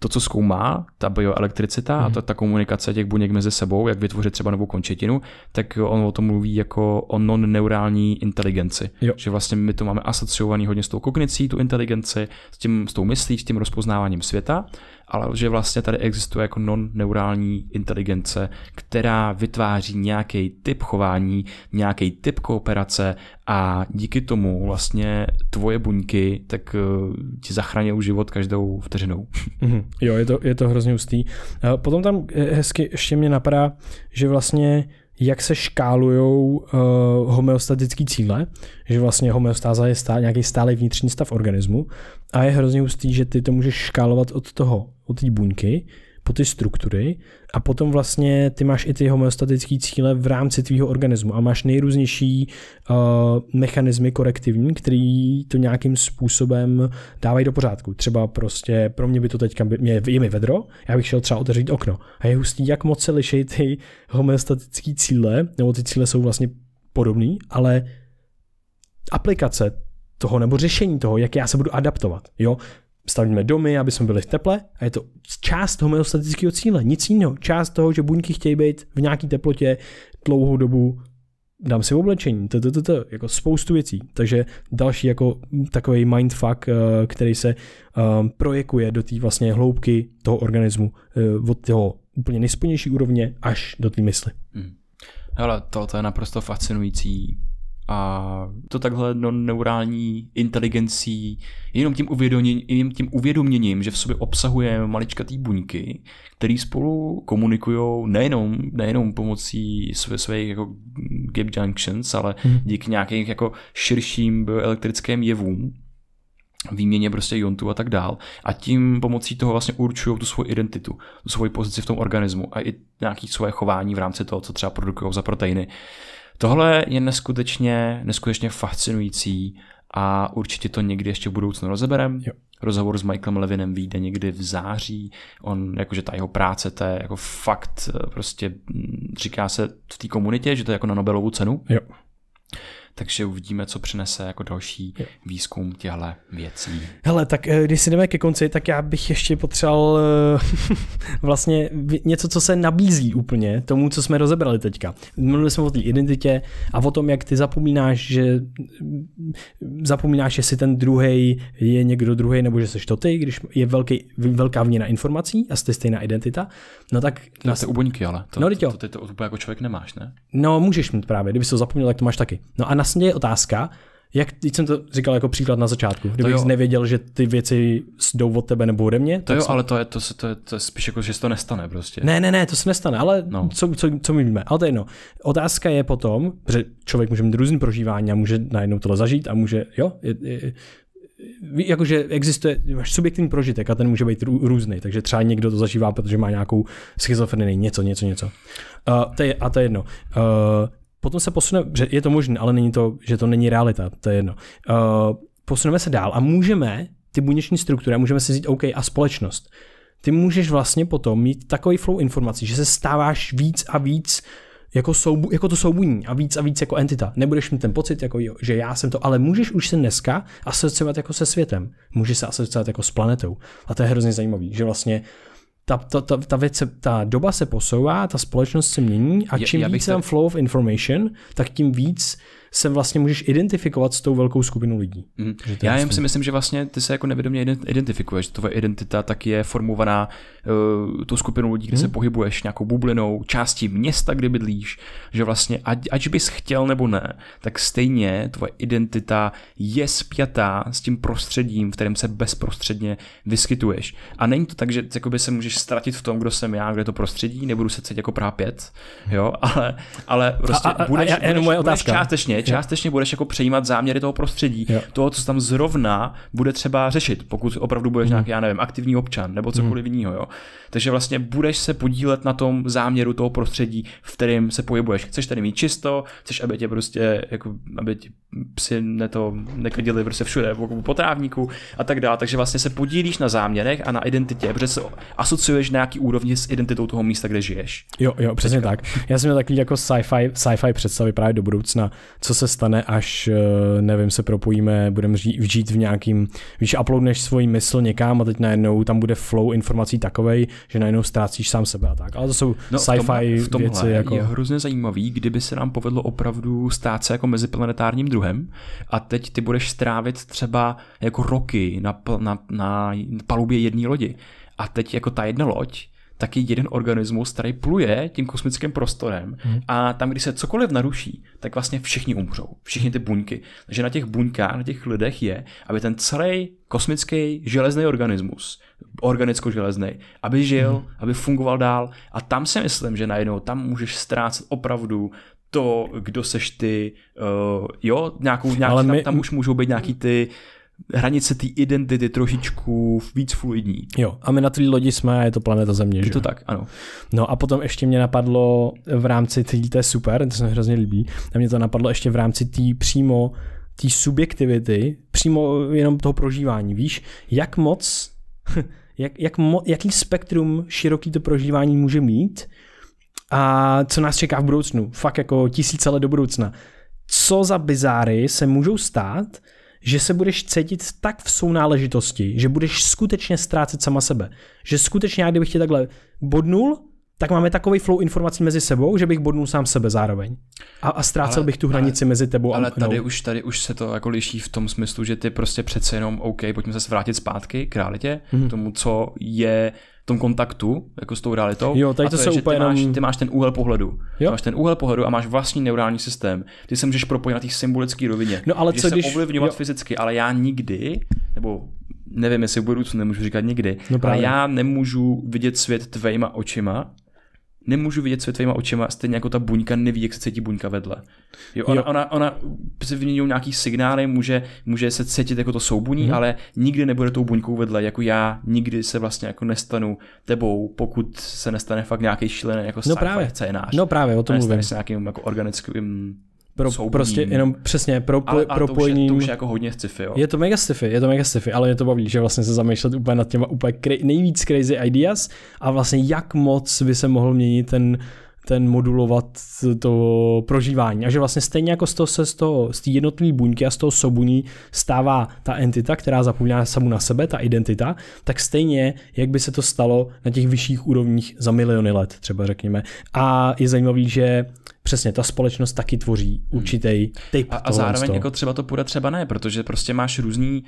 to, co zkoumá, ta bioelektricita mm. a mhm. ta, ta komunikace těch buněk mezi sebou, jak vytvořit třeba novou končetinu, tak on o tom mluví jako o non-neurální inteligenci. Jo. Že vlastně my to máme asociovaný hodně s tou kognicí, tu inteligenci, s, tím, s tou myslí, s tím rozpoznáváním světa ale že vlastně tady existuje jako non-neurální inteligence, která vytváří nějaký typ chování, nějaký typ kooperace a díky tomu vlastně tvoje buňky tak uh, ti zachraňují život každou vteřinou. Mm-hmm. Jo, je to, je to hrozně hustý. Potom tam hezky ještě mě napadá, že vlastně jak se škálují uh, homeostatické cíle, že vlastně homeostáza je stá, nějaký stálý vnitřní stav organismu a je hrozně hustý, že ty to můžeš škálovat od toho, od té buňky, po ty struktury a potom vlastně ty máš i ty homeostatické cíle v rámci tvýho organismu a máš nejrůznější uh, mechanismy korektivní, který to nějakým způsobem dávají do pořádku. Třeba prostě pro mě by to teďka, mě, je mi vedro, já bych šel třeba otevřít okno. A je hustý, jak moc se liší ty homeostatické cíle, nebo ty cíle jsou vlastně podobný, ale aplikace toho nebo řešení toho, jak já se budu adaptovat. Jo? stavíme domy, aby jsme byli v teple a je to část homeostatického cíle, nic jiného. Část toho, že buňky chtějí být v nějaké teplotě dlouhou dobu, dám si oblečení, to, to, to, to, jako spoustu věcí. Takže další jako takový mindfuck, eh, který se um, projekuje do té vlastně hloubky toho organismu, uh, od toho úplně nejspodnější úrovně až do té mysli. Hmm. Hele, to, to je naprosto fascinující a to takhle no, neurální inteligencí, jenom tím, uvědoměním, tím uvědoměním, že v sobě obsahuje maličkatý buňky, které spolu komunikují nejenom, nejenom pomocí své, svých jako gap junctions, ale hmm. díky nějakým jako širším bioelektrickým jevům, výměně prostě iontů a tak dál. A tím pomocí toho vlastně určují tu svoji identitu, tu svoji pozici v tom organismu a i nějaké svoje chování v rámci toho, co třeba produkují za proteiny. Tohle je neskutečně, neskutečně fascinující a určitě to někdy ještě v budoucnu rozeberem. Jo. Rozhovor s Michaelem Levinem vyjde někdy v září. On, jakože ta jeho práce, to je jako fakt, eh, prostě mm, říká se v té komunitě, že to je jako na Nobelovu cenu. Jo takže uvidíme, co přinese jako další výzkum těchto věcí. Hele, tak eh, když si jdeme ke konci, tak já bych ještě potřeboval eh, vlastně něco, co se nabízí úplně tomu, co jsme rozebrali teďka. Mluvili jsme o té identitě a o tom, jak ty zapomínáš, že zapomínáš, jestli ten druhý je někdo druhý, nebo že jsi to ty, když je velký, velká vněna informací a jste stejná identita, no tak... To je u buňky, ale to, no, to, to, to, to, to, to, jako člověk nemáš, ne? No, můžeš mít právě, kdyby to zapomněl, tak to máš taky. No a na vlastně je otázka, jak, teď jsem to říkal jako příklad na začátku, kdybych nevěděl, že ty věci jdou od tebe nebo ode mě. To jo, jsem... ale to je, to, to, je, to je spíš jako, že se to nestane prostě. Ne, ne, ne, to se nestane, ale no. co, co, co my víme. Ale to je jedno. Otázka je potom, že člověk může mít různý prožívání a může najednou tohle zažít a může, jo, je, je, jakože existuje, máš subjektivní prožitek a ten může být různý, takže třeba někdo to zažívá, protože má nějakou schizofrenii, něco, něco, něco. Uh, to je, a to je jedno. Uh, potom se posuneme, že je to možné, ale není to, že to není realita, to je jedno. Uh, posuneme se dál a můžeme ty buněční struktury, a můžeme si říct OK a společnost. Ty můžeš vlastně potom mít takový flow informací, že se stáváš víc a víc jako, soubu, jako to soubuní a víc a víc jako entita. Nebudeš mít ten pocit, jako jo, že já jsem to, ale můžeš už se dneska asociovat jako se světem. Můžeš se asociovat jako s planetou. A to je hrozně zajímavý, že vlastně ta, ta, ta, ta, věc se, ta doba se posouvá, ta společnost se mění a čím víc je tam flow of information, tak tím víc se vlastně můžeš identifikovat s tou velkou skupinou lidí. Mm. Já jen si myslím, že vlastně ty se jako nevědomě identifikuješ. Tvoje identita tak je formovaná uh, tou skupinou lidí, kde mm. se pohybuješ nějakou bublinou, částí města, kde bydlíš, že vlastně ať, ať bys chtěl nebo ne, tak stejně tvoje identita je spjatá s tím prostředím, v kterém se bezprostředně vyskytuješ. A není to tak, že jakoby se můžeš ztratit v tom, kdo jsem já, kde to prostředí, nebudu se cítit jako prápět, jo, ale, ale prostě a, a, budeš, a, a, budeš, moje budeš částečně částečně budeš jako přejímat záměry toho prostředí, jo. toho, co tam zrovna bude třeba řešit, pokud opravdu budeš mm. nějaký, já nevím, aktivní občan nebo cokoliv mm. jiného. Jo. Takže vlastně budeš se podílet na tom záměru toho prostředí, v kterém se pohybuješ. Chceš tady mít čisto, chceš, aby tě prostě, jako, aby ti psi neto nekadili prostě všude, po trávníku a tak dále. Takže vlastně se podílíš na záměrech a na identitě, protože se asociuješ nějaký úrovni s identitou toho místa, kde žiješ. Jo, jo, přesně tak. Já jsem měl takový jako sci-fi, sci-fi představy právě do budoucna, co se stane, až, eh, nevím, se propojíme, budeme žít v nějakým, víš, uploadneš svoji mysl někam a teď najednou tam bude flow informací takovej, že najednou ztrácíš sám sebe a tak. Ale to jsou no, sci-fi v tomhle, věci. Jako... je hrozně zajímavý, kdyby se nám povedlo opravdu stát se jako meziplanetárním druhem a teď ty budeš strávit třeba jako roky na, na, na palubě jedné lodi a teď jako ta jedna loď taky jeden organismus, který pluje tím kosmickým prostorem hmm. a tam, když se cokoliv naruší, tak vlastně všichni umřou. Všichni ty buňky. Takže na těch buňkách, na těch lidech je, aby ten celý kosmický železný organismus, organicko-železný, aby žil, hmm. aby fungoval dál. A tam si myslím, že najednou tam můžeš ztrácet opravdu to, kdo seš ty, uh, jo, nějakou, nějaký, Ale my... tam, tam už můžou být nějaký ty hranice té identity trošičku víc fluidní. Jo, a my na té lodi jsme, je to planeta Země, Je že? to tak, ano. No a potom ještě mě napadlo v rámci té, to je super, to se mi hrozně líbí, a mě to napadlo ještě v rámci té přímo té subjektivity, přímo jenom toho prožívání, víš, jak moc, jak, jak mo, jaký spektrum široký to prožívání může mít a co nás čeká v budoucnu, fakt jako tisíce let do budoucna. Co za bizáry se můžou stát, že se budeš cítit tak v sounáležitosti, že budeš skutečně ztrácet sama sebe. Že skutečně, já kdybych tě takhle bodnul, tak máme takový flow informací mezi sebou, že bych bodnul sám sebe zároveň. A, a ztrácel ale, bych tu hranici ale, mezi tebou ale a Ale tady už, tady už se to jako liší v tom smyslu, že ty prostě přece jenom OK, pojďme se vrátit zpátky k realitě, hmm. k tomu, co je tom kontaktu jako s tou realitou. Jo, tady to, to se úplně ty, máš, ty máš ten úhel pohledu. Jo? Máš ten úhel pohledu a máš vlastní neurální systém. Ty se můžeš propojit na té symbolické rovině. No ale co se když... ovlivňovat jo. fyzicky, ale já nikdy, nebo nevím, jestli v budoucnu nemůžu říkat nikdy, no ale já nemůžu vidět svět tvejma očima, nemůžu vidět svět tvýma očima, stejně jako ta buňka neví, jak se cítí buňka vedle. Jo, ona, jo. ona, ona se vyměňují nějaký signály, může, může se cítit jako to soubuní, hmm. ale nikdy nebude tou buňkou vedle, jako já nikdy se vlastně jako nestanu tebou, pokud se nestane fakt nějaký šílený jako no právě. scénář. No právě, o tom mluvím. s nějakým jako organickým pro, soubním. prostě jenom přesně pro, ale, ale propojení. To už, je, to už je jako hodně sci-fi, jo. Je to mega sci-fi, je to mega sci-fi, ale mě to baví, že vlastně se zamýšlet úplně nad těma úplně kre, nejvíc crazy ideas a vlastně jak moc by se mohl měnit ten ten modulovat to prožívání. A že vlastně stejně jako z toho se z, toho, z té jednotlivé buňky a z toho sobuní stává ta entita, která zapomíná samu na sebe, ta identita, tak stejně, jak by se to stalo na těch vyšších úrovních za miliony let, třeba řekněme. A je zajímavý, že přesně ta společnost taky tvoří hmm. určitý typ A, a zároveň jako třeba to půjde, třeba ne, protože prostě máš různý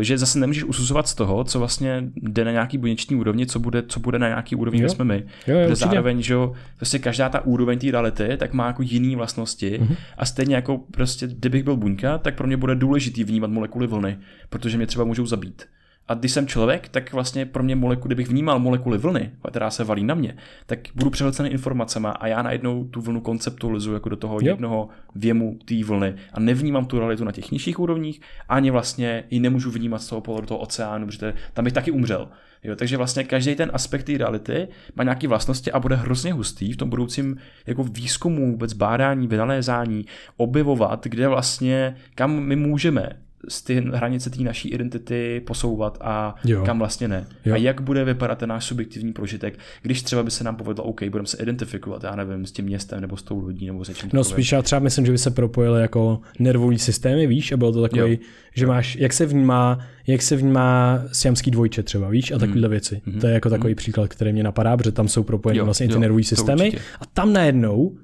že zase nemůžeš usuzovat z toho, co vlastně jde na nějaký buněční úrovni, co bude, co bude na nějaký úrovni, kde jsme my. Jo, jo, zároveň, že prostě každá ta úroveň té reality tak má jako jiné vlastnosti mm-hmm. a stejně jako prostě, kdybych byl buňka, tak pro mě bude důležitý vnímat molekuly vlny, protože mě třeba můžou zabít. A když jsem člověk, tak vlastně pro mě molekuly, kdybych vnímal molekuly vlny, která se valí na mě, tak budu přehlcený informacemi a já najednou tu vlnu konceptualizuji jako do toho jo. jednoho věmu té vlny a nevnímám tu realitu na těch nižších úrovních, ani vlastně ji nemůžu vnímat z toho pohledu toho oceánu, protože tam bych taky umřel. Jo, takže vlastně každý ten aspekt té reality má nějaké vlastnosti a bude hrozně hustý v tom budoucím jako výzkumu, vůbec bádání, vynalézání, objevovat, kde vlastně, kam my můžeme z ty hranice té naší identity posouvat a jo. kam vlastně ne. Jo. A jak bude vypadat ten náš subjektivní prožitek, když třeba by se nám povedlo, OK, budeme se identifikovat, já nevím, s tím městem nebo s tou lodí nebo se čím No spíš já třeba myslím, že by se propojily jako nervový systémy, víš, a bylo to takový, jo. že máš, jak se vnímá, jak se vnímá siamský dvojče třeba, víš, a takovéhle mm. věci. Mm. To je jako takový mm. příklad, který mě napadá, protože tam jsou propojeny vlastně jo, ty nervové systémy a tam najednou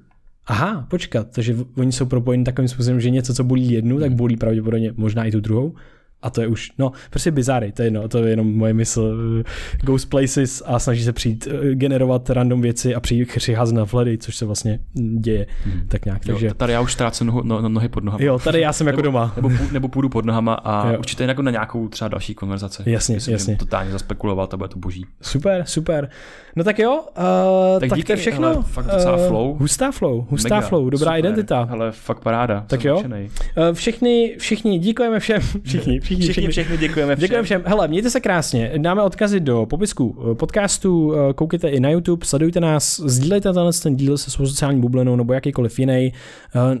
aha, počkat, takže oni jsou propojeni takovým způsobem, že něco, co bolí jednu, tak bolí pravděpodobně možná i tu druhou. A to je už, no, prostě bizáry, to je, no, to je jenom moje mysl. Ghost places a snaží se přijít, eh, generovat random věci a přijít přicházet na vhledy, což se vlastně děje. Hmm. Tak nějak, takže... Jo, tady já už ztrácím nohu, no, nohy pod nohama. Jo, tady já jsem jako nebo, doma. Nebo, nebo půjdu pod nohama a jo. určitě jako na nějakou třeba další konverzaci. Jasně, Myslím, jasně. totálně zaspekuloval, to bude to boží. Super, super. No tak jo, uh, tak, tak díky, to je všechno. Hele, fakt docela uh, flow. Hustá flow, hustá Mega, flow, dobrá super, identita. Ale fakt paráda. Tak jo. Uh, všichni, všichni, díkujeme všem. Všichni, všichni, všichni, všichni děkujeme všem. Děkujeme všem. Hele, mějte se krásně. Dáme odkazy do popisku podcastu, koukejte i na YouTube, sledujte nás, sdílejte tenhle ten díl se svou sociální bublinou nebo jakýkoliv jiný.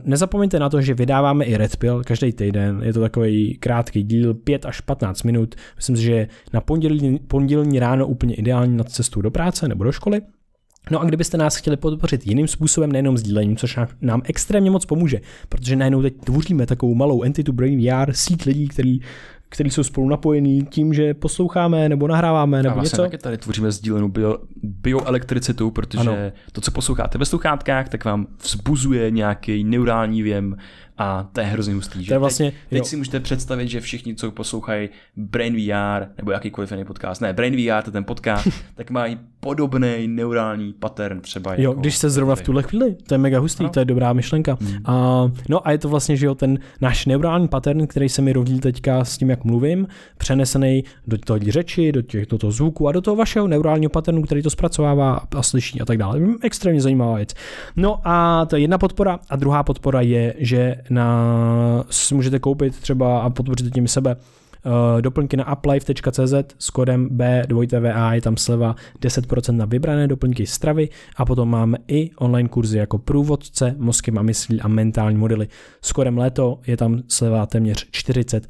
Nezapomeňte na to, že vydáváme i Red Pill každý týden. Je to takový krátký díl, 5 až 15 minut. Myslím si, že na pondělí, pondělní ráno úplně ideální na cestu do práce nebo do školy. No a kdybyste nás chtěli podpořit jiným způsobem, nejenom sdílením, což nám extrémně moc pomůže, protože najednou teď tvoříme takovou malou entity Brain VR, síť lidí, který který jsou spolu napojení tím, že posloucháme nebo nahráváme nebo a vlastně něco. taky tady tvoříme sdílenou bio, bioelektricitu, protože ano. to, co posloucháte ve sluchátkách, tak vám vzbuzuje nějaký neurální věm A to je hrozně hustý. Že? Vlastně, teď, teď si můžete představit, že všichni, co poslouchají Brain VR nebo jakýkoliv jiný podcast, ne, Brain VR, to je ten podcast, tak mají podobný neurální pattern třeba. Jo, jako, když se zrovna v tuhle chvíli, to je mega hustý, no. to je dobrá myšlenka. Hmm. A, no a je to vlastně, že jo, ten náš neurální pattern, který se mi rodí teďka s tím, jak mluvím, přenesený do toho řeči, do, těch, do toho zvuku a do toho vašeho neurálního patternu, který to zpracovává a slyší a tak dále. Extrémně zajímavá věc. No a to je jedna podpora a druhá podpora je, že na, můžete koupit třeba a podpořit tím sebe doplňky na uplife.cz s kodem B2TVA je tam sleva 10% na vybrané doplňky stravy a potom máme i online kurzy jako průvodce, mozkem a myslí a mentální modely. S kodem léto je tam sleva téměř 40%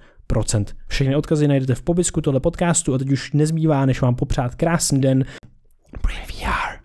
Všechny odkazy najdete v popisku tohle podcastu a teď už nezbývá, než vám popřát krásný den. Brain VR.